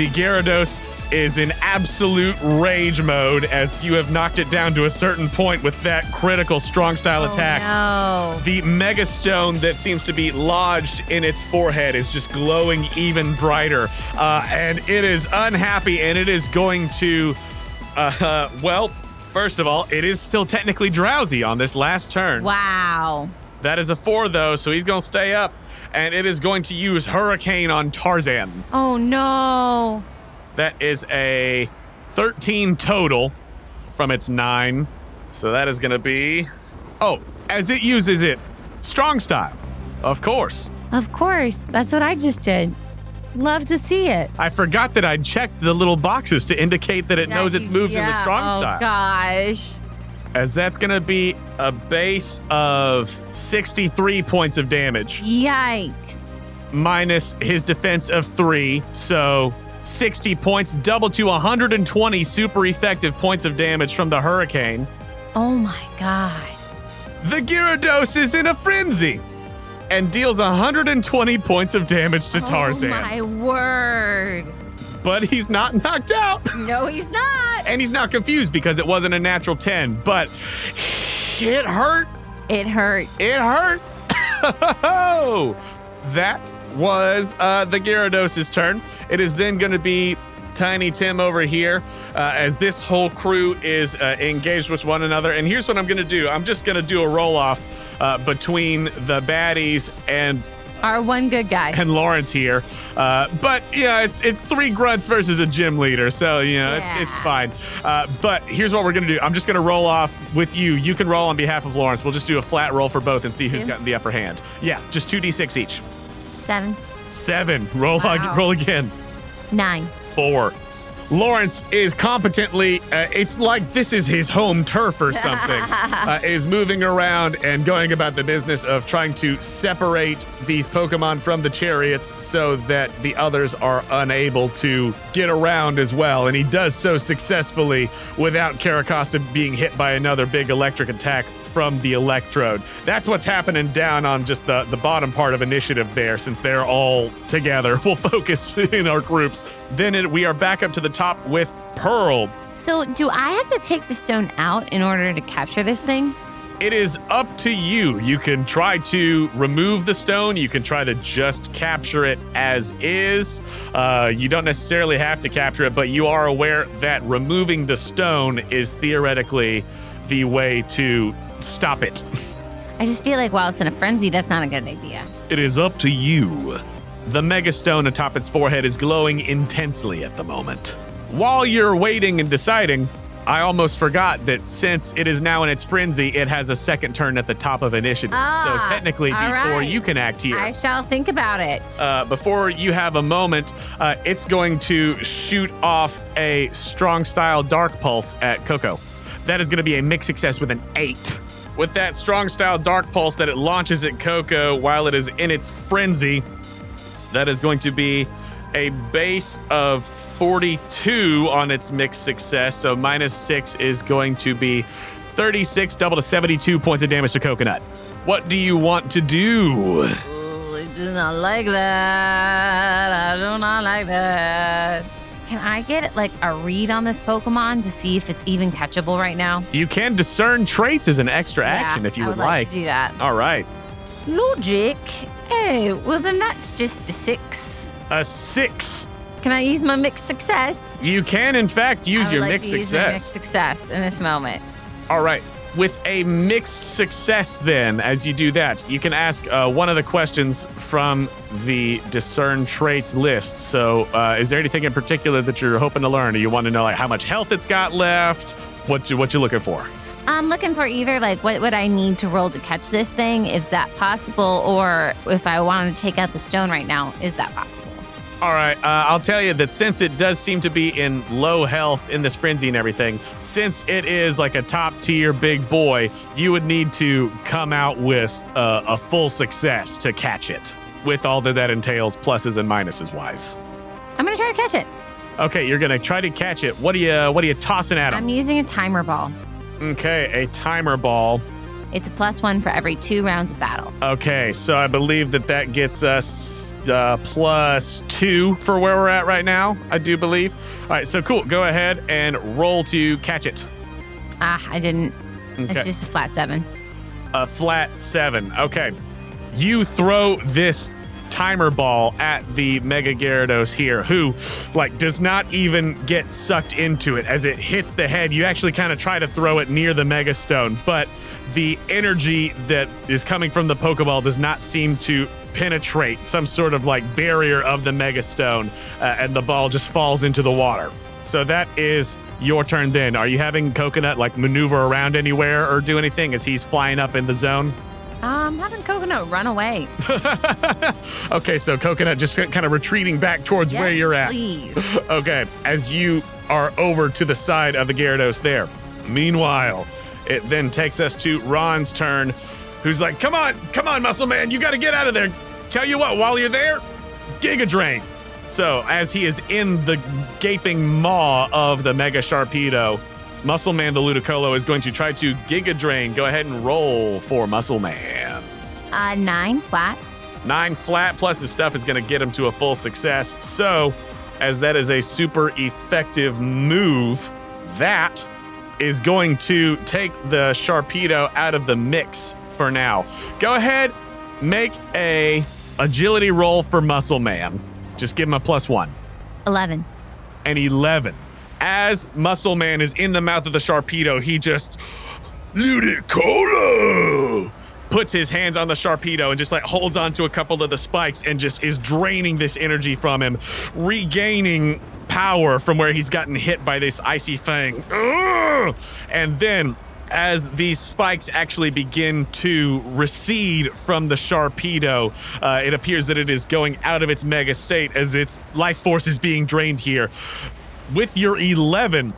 The Gyarados is in absolute rage mode as you have knocked it down to a certain point with that critical strong style attack. Oh, no. The megastone that seems to be lodged in its forehead is just glowing even brighter. Uh, and it is unhappy and it is going to, uh, *laughs* well, first of all, it is still technically drowsy on this last turn. Wow. That is a four, though, so he's going to stay up. And it is going to use Hurricane on Tarzan. Oh, no. That is a 13 total from its nine. So that is going to be. Oh, as it uses it, strong style. Of course. Of course. That's what I just did. Love to see it. I forgot that I'd checked the little boxes to indicate that it knows its moves in the strong oh, style. Oh, gosh. As that's going to be a base of 63 points of damage. Yikes. minus his defense of three. So 60 points, double to 120 super effective points of damage from the hurricane. Oh my god. The Gyarados is in a frenzy and deals 120 points of damage to oh Tarzan. Oh, my word. But he's not knocked out. No, he's not. And he's not confused because it wasn't a natural 10, but it hurt. It hurt. It hurt. *laughs* that was uh, the Gyarados' turn. It is then going to be Tiny Tim over here uh, as this whole crew is uh, engaged with one another. And here's what I'm going to do I'm just going to do a roll off uh, between the baddies and Our one good guy. and Lawrence here. Uh, but yeah, it's it's three grunts versus a gym leader, so you know it's it's fine. Uh, but here's what we're gonna do. I'm just gonna roll off with you. You can roll on behalf of Lawrence. We'll just do a flat roll for both and see who's Yeah. gotten the upper hand. Yeah, just two d6 each. Seven. Seven. Roll Wow. ag- roll again. Nine. Four. Lawrence is competently, uh, it's like this is his home turf or something, *laughs* uh, is moving around and going about the business of trying to separate these Pokemon from the chariots so that the others are unable to get around as well. And he does so successfully without Carracosta being hit by another big electric attack from the electrode. That's what's happening down on just the, the bottom part of initiative there, since they're all together. *laughs* We'll focus in our groups. Then it, we are back up to the top with Pearl. So, do I have to take the stone out in order to capture this thing? It is up to you. You can try to remove the stone. You can try to just capture it as is. Uh, you don't necessarily have to capture it, but you are aware that removing the stone is theoretically the way to stop it. I just feel like while it's in a frenzy, that's not a good idea. It is up to you. The megastone atop its forehead is glowing intensely at the moment. While you're waiting and deciding, I almost forgot that since it is now in its frenzy, it has a second turn at the top of initiative. Ah, so technically, all before right. you can act here, I shall think about it. uh, before you have a moment, uh, it's going to shoot off a strong style dark pulse at Coco. That is going to be a mixed success with an eight. With that strong style dark pulse that it launches at Coco while it is in its frenzy, that is going to be a base of 42 on its mixed success. So minus six is going to be 36, double to 72 points of damage to Coconut. What do you want to do? Ooh, I do not like that. I do not like that. Can I get like a read on this Pokemon to see if it's even catchable right now? You can discern traits as an extra Yeah, action if you I would, would like to do that. All right. Logic. Oh, well then that's just a six. A six. Can I use my mixed success? You can, in fact, use your like mixed to use my success. mixed success in this moment. All right. With a mixed success, then, as you do that, you can ask uh, one of the questions from the discern traits list. So, uh, is there anything in particular that you're hoping to learn? Do you want to know like how much health it's got left? What you what you looking for? I'm looking for either like what would I need to roll to catch this thing? Is that possible? Or if I wanted to take out the stone right now, is that possible? All right, uh, I'll tell you that since it does seem to be in low health in this frenzy and everything, since it is like a top tier big boy, you would need to come out with uh, a full success to catch it, with all that that entails, pluses and minuses wise. I'm gonna try to catch it. Okay, you're gonna try to catch it. What are you What are you tossing at him? I'm using a timer ball. Okay, a timer ball. It's a plus one for every two rounds of battle. Okay, so I believe that that gets us uh, plus two for where we're at right now, I do believe. All right, so cool. Go ahead and roll to catch it. Ah, I didn't. It's just a flat seven. A flat seven. Okay. You throw this timer ball at the Mega Gyarados here, who, like, does not even get sucked into it. As it hits the head, you actually kind of try to throw it near the Mega Stone, but the energy that is coming from the Pokeball does not seem to penetrate some sort of like barrier of the Mega Stone, uh, and the ball just falls into the water. So that is your turn then. Are you having Coconut like maneuver around anywhere or do anything as he's flying up in the zone? Um, having coconut run away. *laughs* Okay, so Coconut just kind of retreating back towards where you're at. Please. *laughs* Okay, as you are over to the side of the Gyarados there. Meanwhile, it then takes us to Ron's turn, who's like, Come on, come on, Muscle Man, you got to get out of there. Tell you what, while you're there, Giga Drain. So, as he is in the gaping maw of the Mega Sharpedo, Muscle Man the Ludicolo is going to try to Giga Drain. Go ahead and roll for Muscle Man. Uh, nine flat. Nine flat plus his stuff is going to get him to a full success. So, as that is a super effective move, that is going to take the Sharpedo out of the mix for now. Go ahead, make a agility roll for Muscle Man. Just give him a one. Eleven. and 11. As Muscle Man is in the mouth of the Sharpedo, he just Ludicolo puts his hands on the Sharpedo and just like holds onto a couple of the spikes and just is draining this energy from him, regaining power from where he's gotten hit by this icy fang. And then as these spikes actually begin to recede from the Sharpedo, uh, it appears that it is going out of its mega state as its life force is being drained here. With your 11,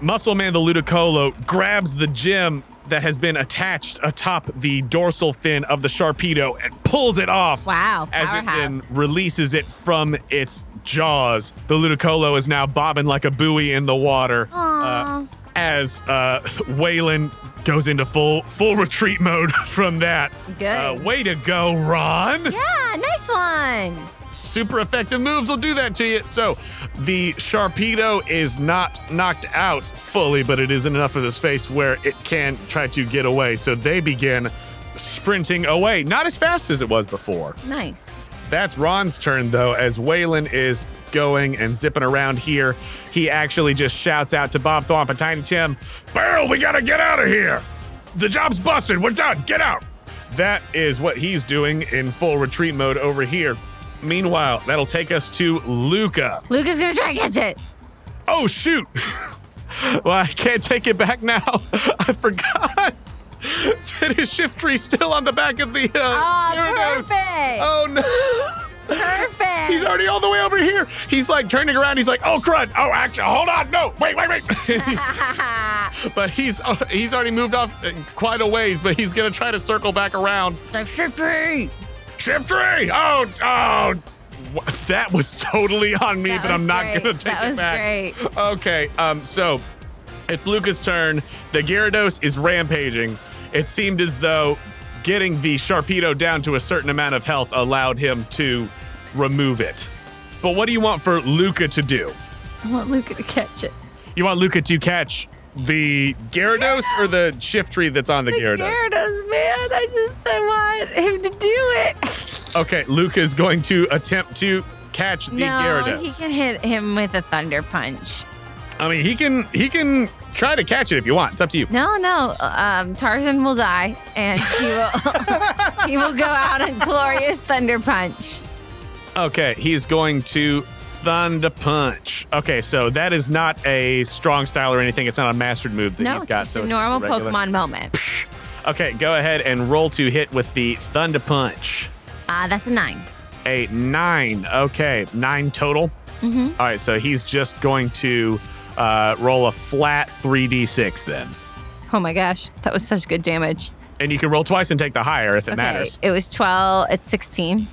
Muscle Man the Ludicolo grabs the gem that has been attached atop the dorsal fin of the Sharpedo and pulls it off. Wow, As it then releases it from its jaws. The Ludicolo is now bobbing like a buoy in the water. Aw. as uh, Waylon goes into full full retreat mode *laughs* from that. Good. Uh, way to go, Ron. Yeah, nice one. Super effective moves will do that to you. So the Sharpedo is not knocked out fully, but it is in enough of his face where it can try to get away. So they begin sprinting away. Not as fast as it was before. Nice. That's Ron's turn, though, as Waylon is going and zipping around here. He actually just shouts out to Bob Thwomp and Tiny Tim, Barrel, we gotta get out of here! The job's busted, we're done, get out! That is what he's doing in full retreat mode over here. Meanwhile, that'll take us to Luca. Luca's gonna try and catch it. Oh, shoot! *laughs* well, I can't take it back now. *laughs* I forgot *laughs* that his Shiftry's still on the back of the. Uh, Oh, perfect. Oh, no. Perfect. He's already all the way over here. He's like turning around. He's like, "Oh crud! Oh, actually, hold on. No, wait, wait, wait." but he's uh, he's already moved off uh, quite a ways. But he's gonna try to circle back around. it's like Shiftry. Oh, oh. That was totally on me, That but I'm not great. gonna take That it was back. great. Okay, um, so it's Luca's turn. The Gyarados is rampaging. It seemed as though getting the Sharpedo down to a certain amount of health allowed him to remove it. But what do you want for Luca to do? I want Luca to catch it. You want Luca to catch the Gyarados or the Shiftry that's on the, Gyarados? Gyarados, man. I just I want him to do it. Okay, Luke is going to attempt to catch the no, Gyarados. he can hit him with a thunder punch. I mean, he can he can try to catch it if you want. It's up to you. No, no. Um, Tarzan will die, and he will *laughs* he will go out on glorious thunder punch. Okay, he's going to Thunder Punch. Okay, so that is not a strong style or anything. It's not a mastered move that No, he's it's got. just so a it's normal regular- Pokemon moment. Okay, go ahead and roll to hit with the Thunder Punch. Uh, that's a nine. A nine. Okay, nine total. Mm-hmm. All right, so he's just going to uh, roll a flat 3d6 then. Oh my gosh, that was such good damage. And you can roll twice and take the higher if it okay, matters. it was twelve. It's sixteen.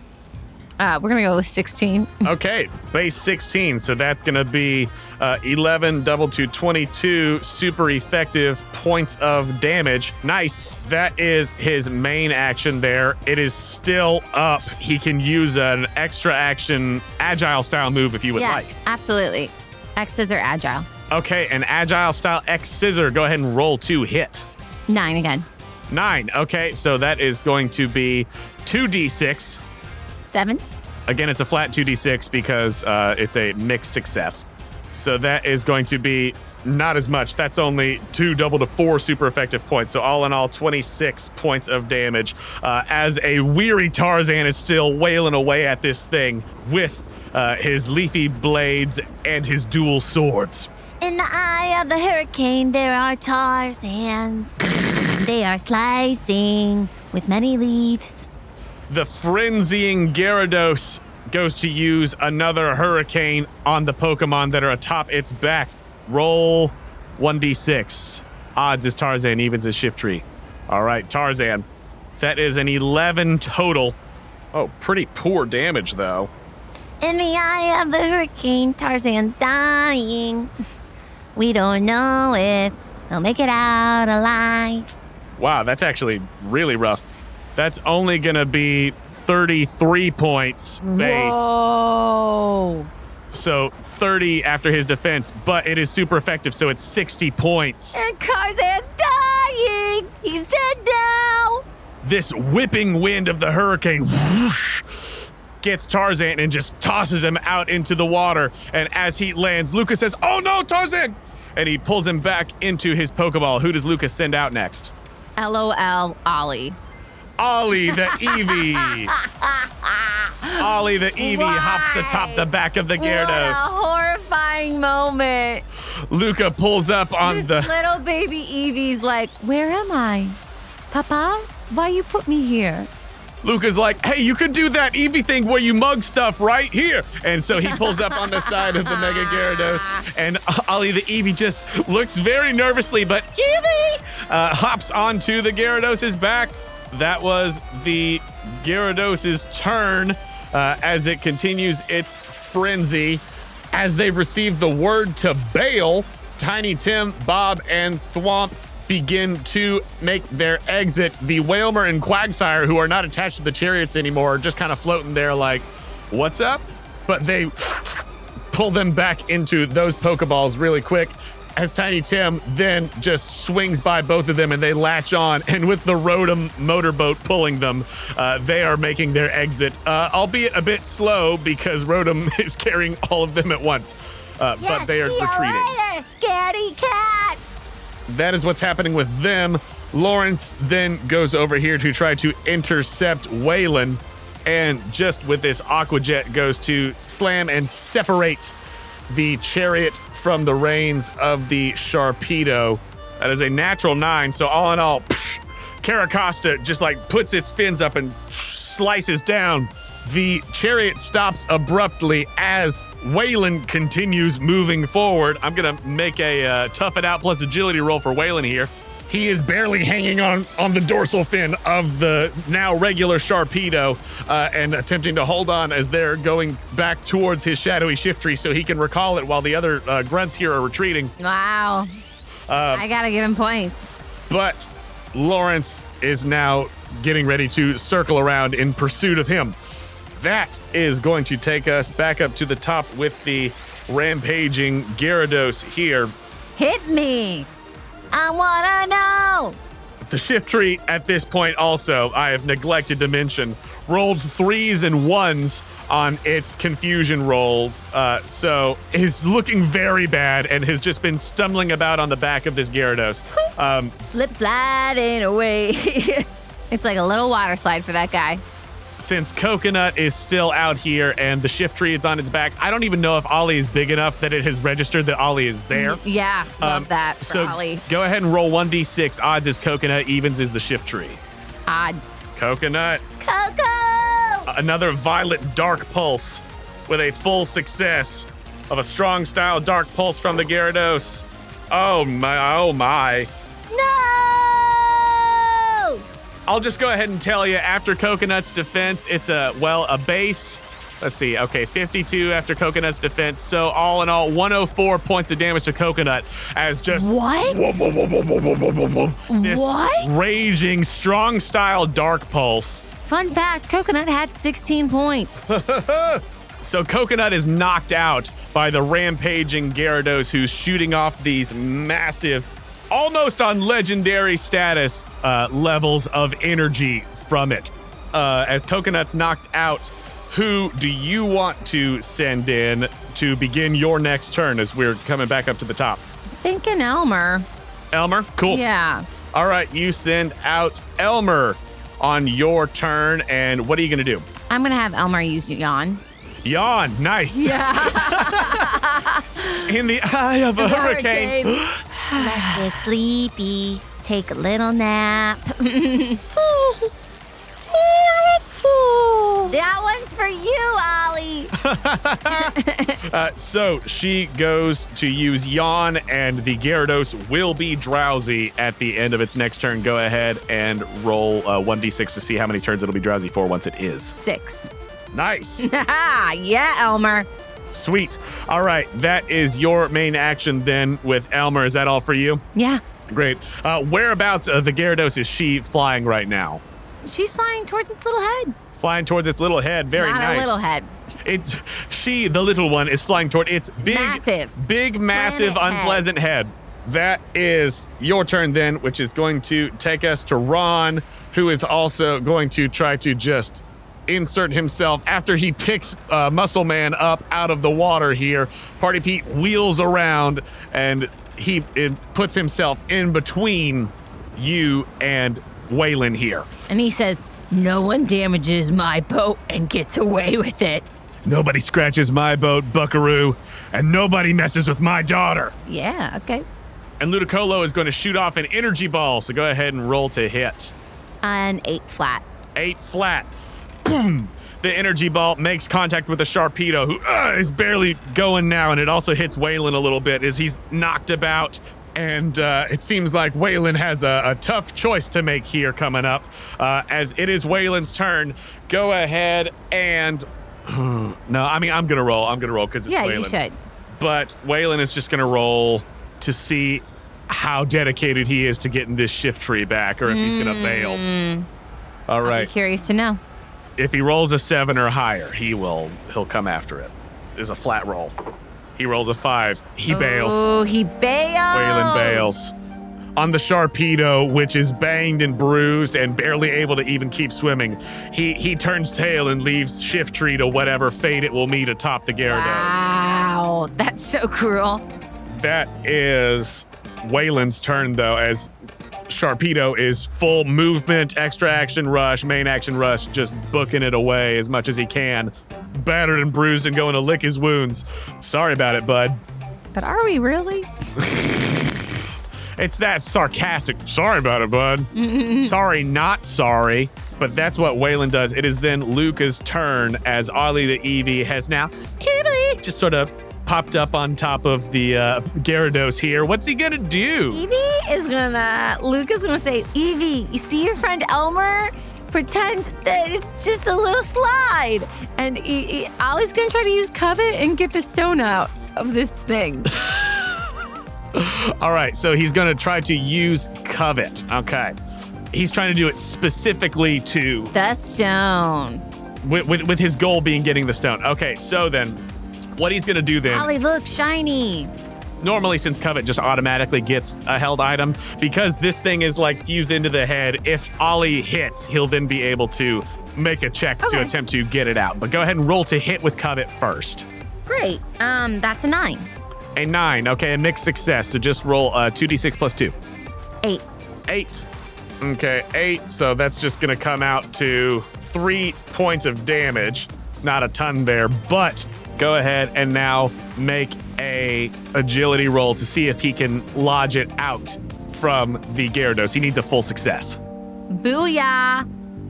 Uh, we're gonna go with 16. *laughs* Okay, base 16. So that's going to be uh, 11 double to 22 super effective points of damage. Nice. That is his main action there. It is still up. He can use an extra action agile style move if you would yeah, like. absolutely. X scissor agile. Okay, an agile style X scissor. Go ahead and roll two hit. Nine again. Nine. Okay, so that is going to be 2d6. Seven. Again, it's a flat 2d6 because uh, it's a mixed success. So that is going to be not as much. That's only two double to four super effective points. So all in all, 26 points of damage uh, as a weary Tarzan is still wailing away at this thing with uh, his leafy blades and his dual swords. In the eye of the hurricane, there are Tarzans. they are slicing with many leaves. The frenzying Gyarados goes to use another hurricane on the Pokemon that are atop its back. Roll 1d6. Odds is Tarzan, evens is Shiftry. All right, Tarzan. That is an 11 total. Oh, pretty poor damage, though. In the eye of the hurricane, Tarzan's dying. We don't know if he'll make it out alive. Wow, that's actually really rough. That's only going to be 33 points base. Whoa. So 30 after his defense, but it is super effective, so it's 60 points. And Tarzan's dying. He's dead now. this whipping wind of the hurricane whoosh, gets Tarzan and just tosses him out into the water. And as he lands, Lucas says, Oh no, Tarzan! And he pulls him back into his Pokeball. Who does Lucas send out next? LOL Ollie. Ollie the *laughs* Eevee. Ollie the Eevee hops atop the back of the Gyarados. What a horrifying moment. Luca pulls up on this the. little baby Eevee's like, Where am I? Papa, why you put me here? Luca's like, hey, you could do that Eevee thing where you mug stuff right here. And so he pulls up on the side of the Mega Gyarados, *laughs* and Ollie the Eevee just looks very nervously, but Eevee uh, hops onto the Gyarados' back. That was the Gyarados' turn uh, as it continues its frenzy. As they've received the word to bail, Tiny Tim, Bob, and Thwomp begin to make their exit. The Wailmer and Quagsire, who are not attached to the chariots anymore, are just kind of floating there like, what's up? But they pull them back into those Pokeballs really quick. As Tiny Tim then just swings by both of them and they latch on, and with the Rotom motorboat pulling them, uh, they are making their exit, uh, albeit a bit slow because Rotom *laughs* is carrying all of them at once. Uh, but they are retreating. later, cats. That is what's happening with them. Lawrence then goes over here to try to intercept Waylon, and just with this Aqua Jet goes to slam and separate the chariot from the reins of the Sharpedo. That is a natural nine. So all in all, Carracosta just like puts its fins up and slices down. The chariot stops abruptly as Waylon continues moving forward. I'm gonna make a uh, tough it out plus agility roll for Waylon here. He is barely hanging on on the dorsal fin of the now regular Sharpedo uh, and attempting to hold on as they're going back towards his shadowy Shiftry so he can recall it while the other uh, grunts here are retreating. Wow. I gotta give him points. But Lawrence is now getting ready to circle around in pursuit of him. That is going to take us back up to the top with the rampaging Gyarados here. Hit me. I wanna know. The Shiftry at this point also, I have neglected to mention, rolled threes and ones on its confusion rolls. Uh, so is looking very bad and has just been stumbling about on the back of this Gyarados. Um, Slip sliding away. *laughs* it's like a little water slide for that guy. Since Coconut is still out here and the Shiftry is on its back, I don't even know if Ollie is big enough that it has registered that Ollie is there. Yeah, love Um, that for so Ollie. go ahead and roll 1d6. Odds is Coconut, evens is the Shiftry. Odd. Coconut, Coco. another Violet Dark Pulse with a full success of a strong style Dark Pulse from the Gyarados. Oh my, oh my. No. I'll just go ahead and tell you after Coconut's defense, it's a, well, a base Let's see. Okay, 52 after Coconut's defense. So all in all, 104 points of damage to Coconut as just What? this What? raging, strong style dark pulse. Fun fact Coconut had 16 points. *laughs* So Coconut is knocked out by the rampaging Gyarados, who's shooting off these massive, almost on legendary status uh, levels of energy from it. Uh, as Coconut's knocked out, who do you want to send in to begin your next turn as we're coming back up to the top? Thinking Elmer. Elmer, cool. Yeah. All right, you send out Elmer on your turn, and what are you gonna do? I'm going to have Elmer use yawn. Yawn, nice. Yeah. *laughs* In the eye of a hurricane. *gasps* Let's get sleepy. Take a little nap. *laughs* that one's for you, Ollie. *laughs* Uh, so she goes to use Yawn, and the Gyarados will be drowsy at the end of its next turn. Go ahead and roll uh, 1d6 to see how many turns it'll be drowsy for once it is. Six. Nice. *laughs* yeah, Elmer. Sweet. All right, that is your main action then with Elmer. Is that all for you? Yeah. Great. Uh, whereabouts of the Gyarados is she flying right now? She's flying towards its little head. Flying towards its little head. Very Not nice. a little head. It's she, the little one, is flying toward its big, Massive. big, massive, Planet head. unpleasant head. That is your turn then, which is going to take us to Ron, who is also going to try to just insert himself after he picks uh, Muscle Man up out of the water here. Party Pete wheels around and he puts himself in between you and Waylon here. And he says, No one damages my boat and gets away with it. Nobody scratches my boat, Buckaroo, and nobody messes with my daughter. Yeah, okay. And Ludicolo is going to shoot off an energy ball, so go ahead and roll to hit. An eight flat. Eight flat. Boom! The energy ball makes contact with the Sharpedo, who uh, is barely going now, and it also hits Waylon a little bit as he's knocked about. And uh, it seems like Waylon has a, a tough choice to make here coming up. Uh, as it is Waylon's turn, go ahead and. *sighs* no, I mean, I'm going to roll. I'm going to roll because it's Yeah, Waylon you should. but Waylon is just going to roll to see how dedicated he is to getting this shift tree back or if he's going to bail. All right. Curious to know. If he rolls a 7 or higher, he will he'll come after it. Is a flat roll. He rolls a 5. He oh, bails. Oh, he bails. Waylon bails. On the Sharpedo, which is banged and bruised and barely able to even keep swimming, he he turns tail and leaves Shiftry to whatever fate it will meet atop the Gyarados. Wow, that's so cruel. That is Waylon's turn, though, as Sharpedo is full movement, extra action rush, main action rush, just booking it away as much as he can. Battered and bruised and going to lick his wounds. Sorry about it, bud. But are we really? It's that sarcastic. Sorry about it, bud. *laughs* sorry, not sorry. But that's what Waylon does. It is then Luca's turn as Ollie the Eevee has now just sort of popped up on top of the uh, Gyarados here. What's he gonna do? Eevee is gonna, Luke is gonna say, Eevee, you see your friend Elmer? Pretend that it's just a little slide. And he, Ollie's gonna try to use covet and get the stone out of this thing. *laughs* *laughs* All right, so he's to try to use Covet. Okay. He's trying to do it specifically to, The stone. with, with, with his goal being getting the stone. Okay, so then what he's going to do then, Ollie, look, shiny. normally since Covet just automatically gets a held item, because this thing is like fused into the head, if Ollie hits, he'll then be able to make a check to attempt to get it out. But go ahead and roll to hit with Covet first. Great. Um, that's a nine. A nine. Okay, a mixed success. So just roll uh, 2d6 plus two. Eight. Eight. Okay, eight. So that's just going to come out to three points of damage. Not a ton there, but go ahead and now make a agility roll to see if he can lodge it out from the Gyarados. He needs a full success. Booyah.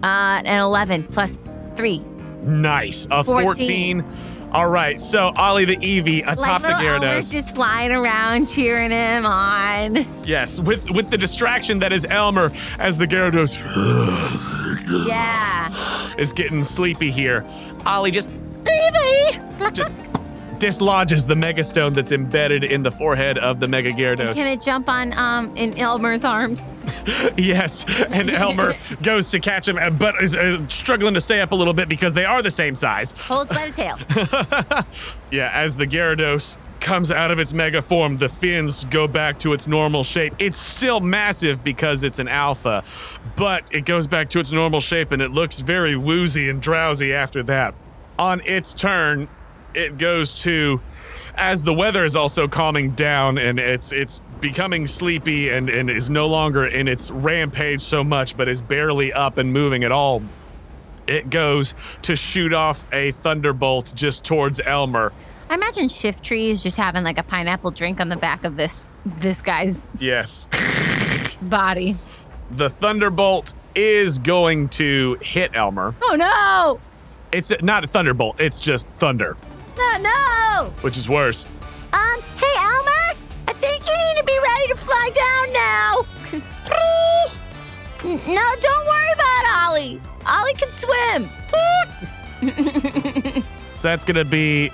Uh, an 11 plus three. Nice. A 14. 14. All right. So Ollie the Eevee atop like the Gyarados. just flying around, cheering him on. yes, with with the distraction that is Elmer as the Gyarados *sighs* Yeah. is getting sleepy here. Ollie just Eevee! just dislodges the megastone that's embedded in the forehead of the Mega Gyarados. Can it jump on um in Elmer's arms? *laughs* Yes, and *laughs* Elmer goes to catch him, but is uh, struggling to stay up a little bit because they are the same size. Holds by the tail. *laughs* Yeah, as the Gyarados comes out of its mega form, the fins go back to its normal shape. It's still massive because it's an alpha, but it goes back to its normal shape and it looks very woozy and drowsy after that. On its turn, it goes to as the weather is also calming down and it's it's becoming sleepy and, and is no longer in its rampage so much, but is barely up and moving at all. It goes to shoot off a thunderbolt just towards Elmer. I imagine Shiftry is just having like a pineapple drink on the back of this this guy's Yes. *laughs* body. The thunderbolt is going to hit Elmer. Oh no! It's not a thunderbolt, it's just thunder, No, no! which is worse. Um, hey, Elmer! I think you need to be ready to fly down now. *laughs* No, don't worry about Ollie. Ollie can swim. *laughs* So that's going to be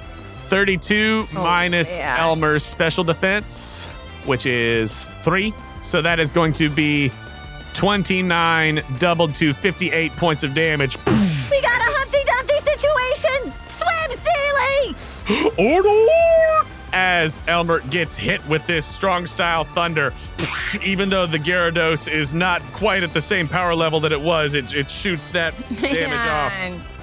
32 minus yeah. Elmer's special defense, which is 3. So that is going to be 29 doubled to 58 points of damage. We got a Humpty Dumpty situation. Swim, Sealy! *gasps* Order! As Elmer gets hit with this strong style thunder, *sniffs* even though the Gyarados is not quite at the same power level that it was, it, it shoots that *laughs* damage off.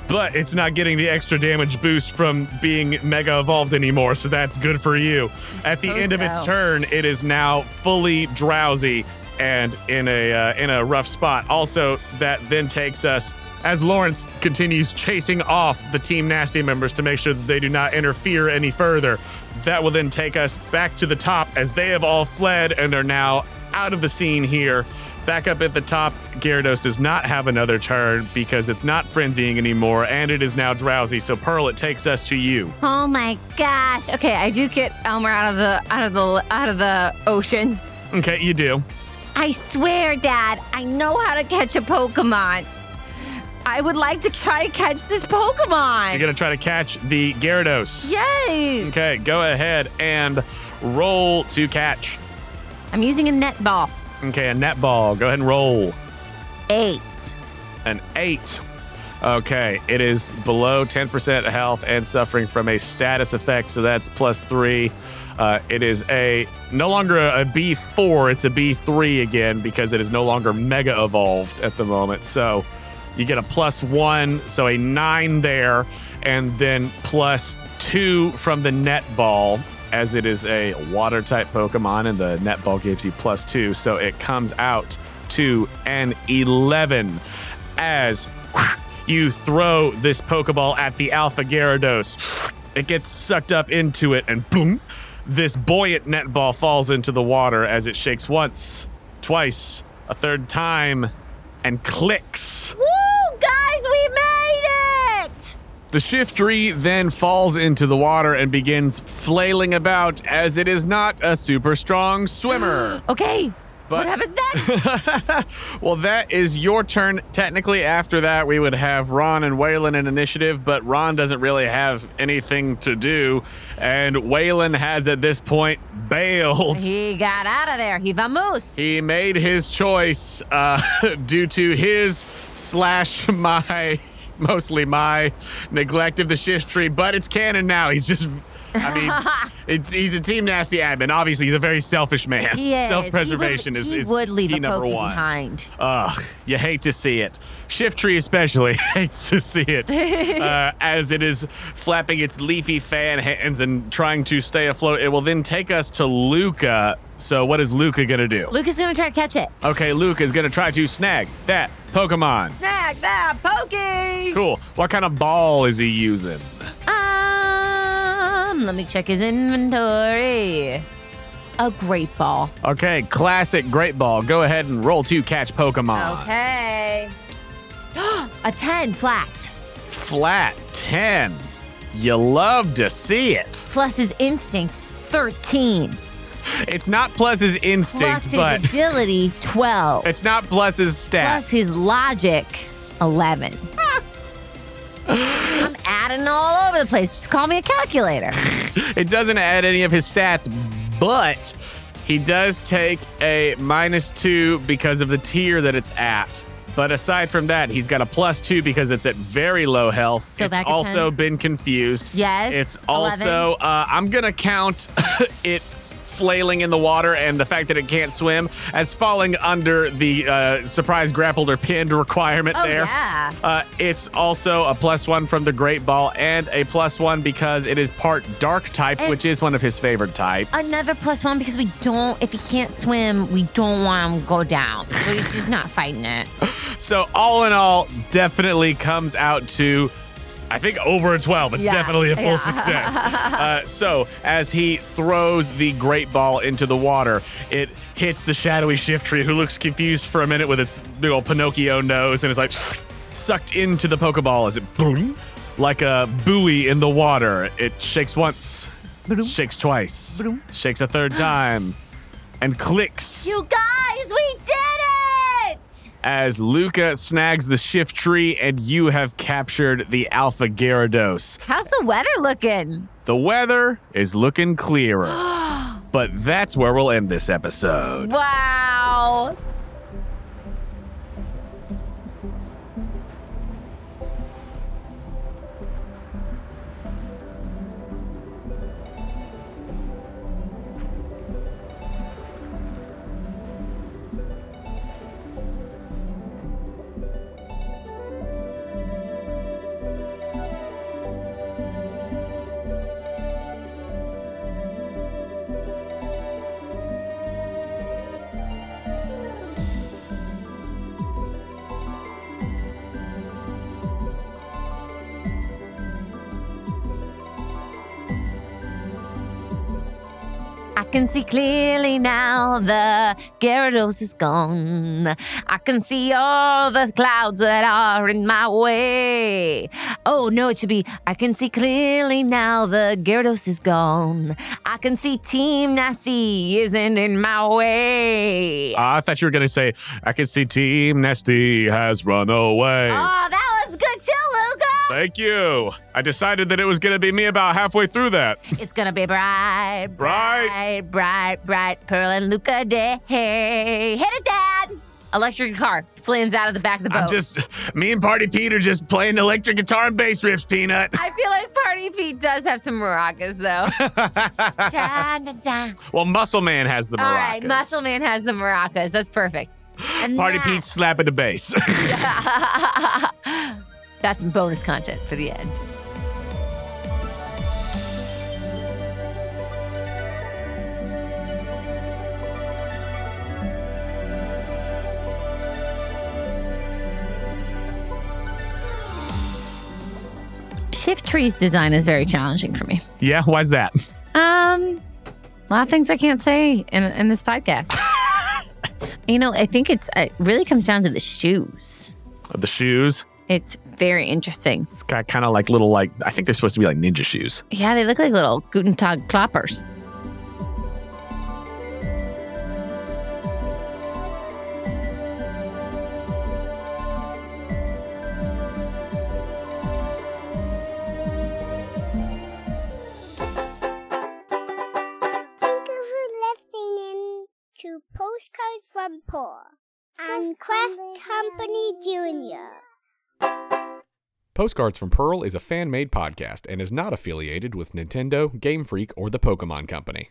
But it's not getting the extra damage boost from being mega evolved anymore, so that's good for you. At the end of so. its turn, it is now fully drowsy and in a uh, in a rough spot. Also, that then takes us as Lawrence continues chasing off the Team Nasty members to make sure that they do not interfere any further. That will then take us back to the top as they have all fled and are now out of the scene here. Back up at the top, Gyarados does not have another turn because it's not frenzying anymore and it is now drowsy. So Pearl, it takes us to you. Oh my gosh. Okay, I do get Elmer out of the out of the out of the ocean. Okay, you do. I swear, Dad, I know how to catch a Pokemon. I would like to try to catch this Pokemon. You're gonna try to catch the Gyarados. Yay! Okay, go ahead and roll to catch. I'm using a net ball. Okay, a net ball. Go ahead and roll. Eight. An eight. Okay, it is below 10% health and suffering from a status effect, so that's plus three. Uh, it is a no longer a, a B4, it's a B3 again because it is no longer mega evolved at the moment. So you get a plus one, so a nine there, and then plus two from the net ball, as it is a water type Pokemon, and the net ball gives you plus two. So it comes out to an 11 as you throw this Pokeball at the Alpha Gyarados. It gets sucked up into it, and boom, this buoyant netball falls into the water as it shakes once, twice, a third time, and clicks. Woo, guys, we made it! The Shiftry then falls into the water and begins flailing about as it is not a super strong swimmer. *gasps* Okay. But- what happens next? *laughs* well, that is your turn. Technically, after that, we would have Ron and Waylon in initiative, but Ron doesn't really have anything to do. And Waylon has at this point bailed. he got out of there. He vamoose. He made his choice uh, *laughs* due to his slash my, *laughs* mostly my neglect of the Shiftry, but it's canon now. He's just. I mean, *laughs* it's, he's a Team Nasty admin. Obviously, he's a very selfish man. He is. Self-preservation he would, is, he is would leave key a number one. behind. Ugh, you hate to see it. Shiftry especially *laughs* hates to see it *laughs* uh, as it is flapping its leafy fan hands and trying to stay afloat. It will then take us to Luca. So, what is Luca gonna do? Luca's is gonna try to catch it. Okay, Luca is gonna try to snag that Pokemon. Snag that pokey. Cool. What kind of ball is he using? Um, let me check his inventory. A great ball. Okay, classic Great Ball. Go ahead and roll to catch Pokemon. Okay. *gasps* a 10 flat. Flat 10. You love to see it. Plus his instinct, 13. It's not plus his instinct, Plus his but agility, 12. *laughs* it's not plus his stat. Plus his logic, 11. I'm adding all over the place. Just call me a calculator. *laughs* It doesn't add any of his stats, but he does take a minus two because of the tier that it's at. But aside from that, he's got a plus two because it's at very low health. So it's at also 10? been confused. Yes, It's 11. also, uh, I'm going to count *laughs* it flailing in the water and the fact that it can't swim as falling under the uh, surprise grappled or pinned requirement Oh, there. yeah. Uh, it's also a plus one from the Great Ball and a plus one because it is part dark type, And- which is one of his favorite types. Another plus one because we don't, if he can't swim, we don't want him to go down. So he's just not fighting it. *laughs* So all in all, definitely comes out to. I think over a 12. It's Yeah, definitely a full yeah. success. *laughs* Uh, so, as he throws the great ball into the water, it hits the shadowy Shiftry, who looks confused for a minute with its big old Pinocchio nose and is like sucked into the Pokeball as it boom, like a buoy in the water. It shakes once, shakes twice, shakes a third time, and clicks You guys, we did it! As Luca snags the Shiftry and you have captured the Alpha Gyarados. How's the weather looking? The weather is looking clearer. *gasps* but that's where we'll end this episode. Wow. Can see clearly now the Gyarados is gone. I can see all the clouds that are in my way. Oh, no, it should be I can see clearly now the Gyarados is gone. I can see Team Nasty isn't in my way. I thought you were going to say, I can see Team Nasty has run away. Oh, that was good too, Luca. Thank you. I decided that it was going to be me about halfway through that. *laughs* It's gonna be bright, Bright. bright, bright, bright, Pearl and Luca day. Hit it, Dad! Electric car slams out of the back of the boat. I'm just, me and Party Pete are just playing electric guitar and bass riffs, Peanut. I feel like Party Pete does have some maracas though. Dun, dun, dun. well, Muscle Man has the maracas. All right, Muscle Man has the maracas. That's perfect. And Party that- Pete's slapping the bass. *laughs* *laughs* That's some bonus content for the end. Shiftry's design is very challenging for me. yeah, why's that? Um, a lot of things I can't say in in this podcast. *laughs* you know, I think it's it really comes down to the shoes. The shoes. It's very interesting. It's got kind of like little, like, I think they're supposed to be like ninja shoes. Yeah, they look like little Guten Tag cloppers. Thank you for listening to Postcard from Pearl and Quest Company Jr. Postcards from Pearl is a fan made podcast and is not affiliated with Nintendo, Game Freak, or the Pokemon Company.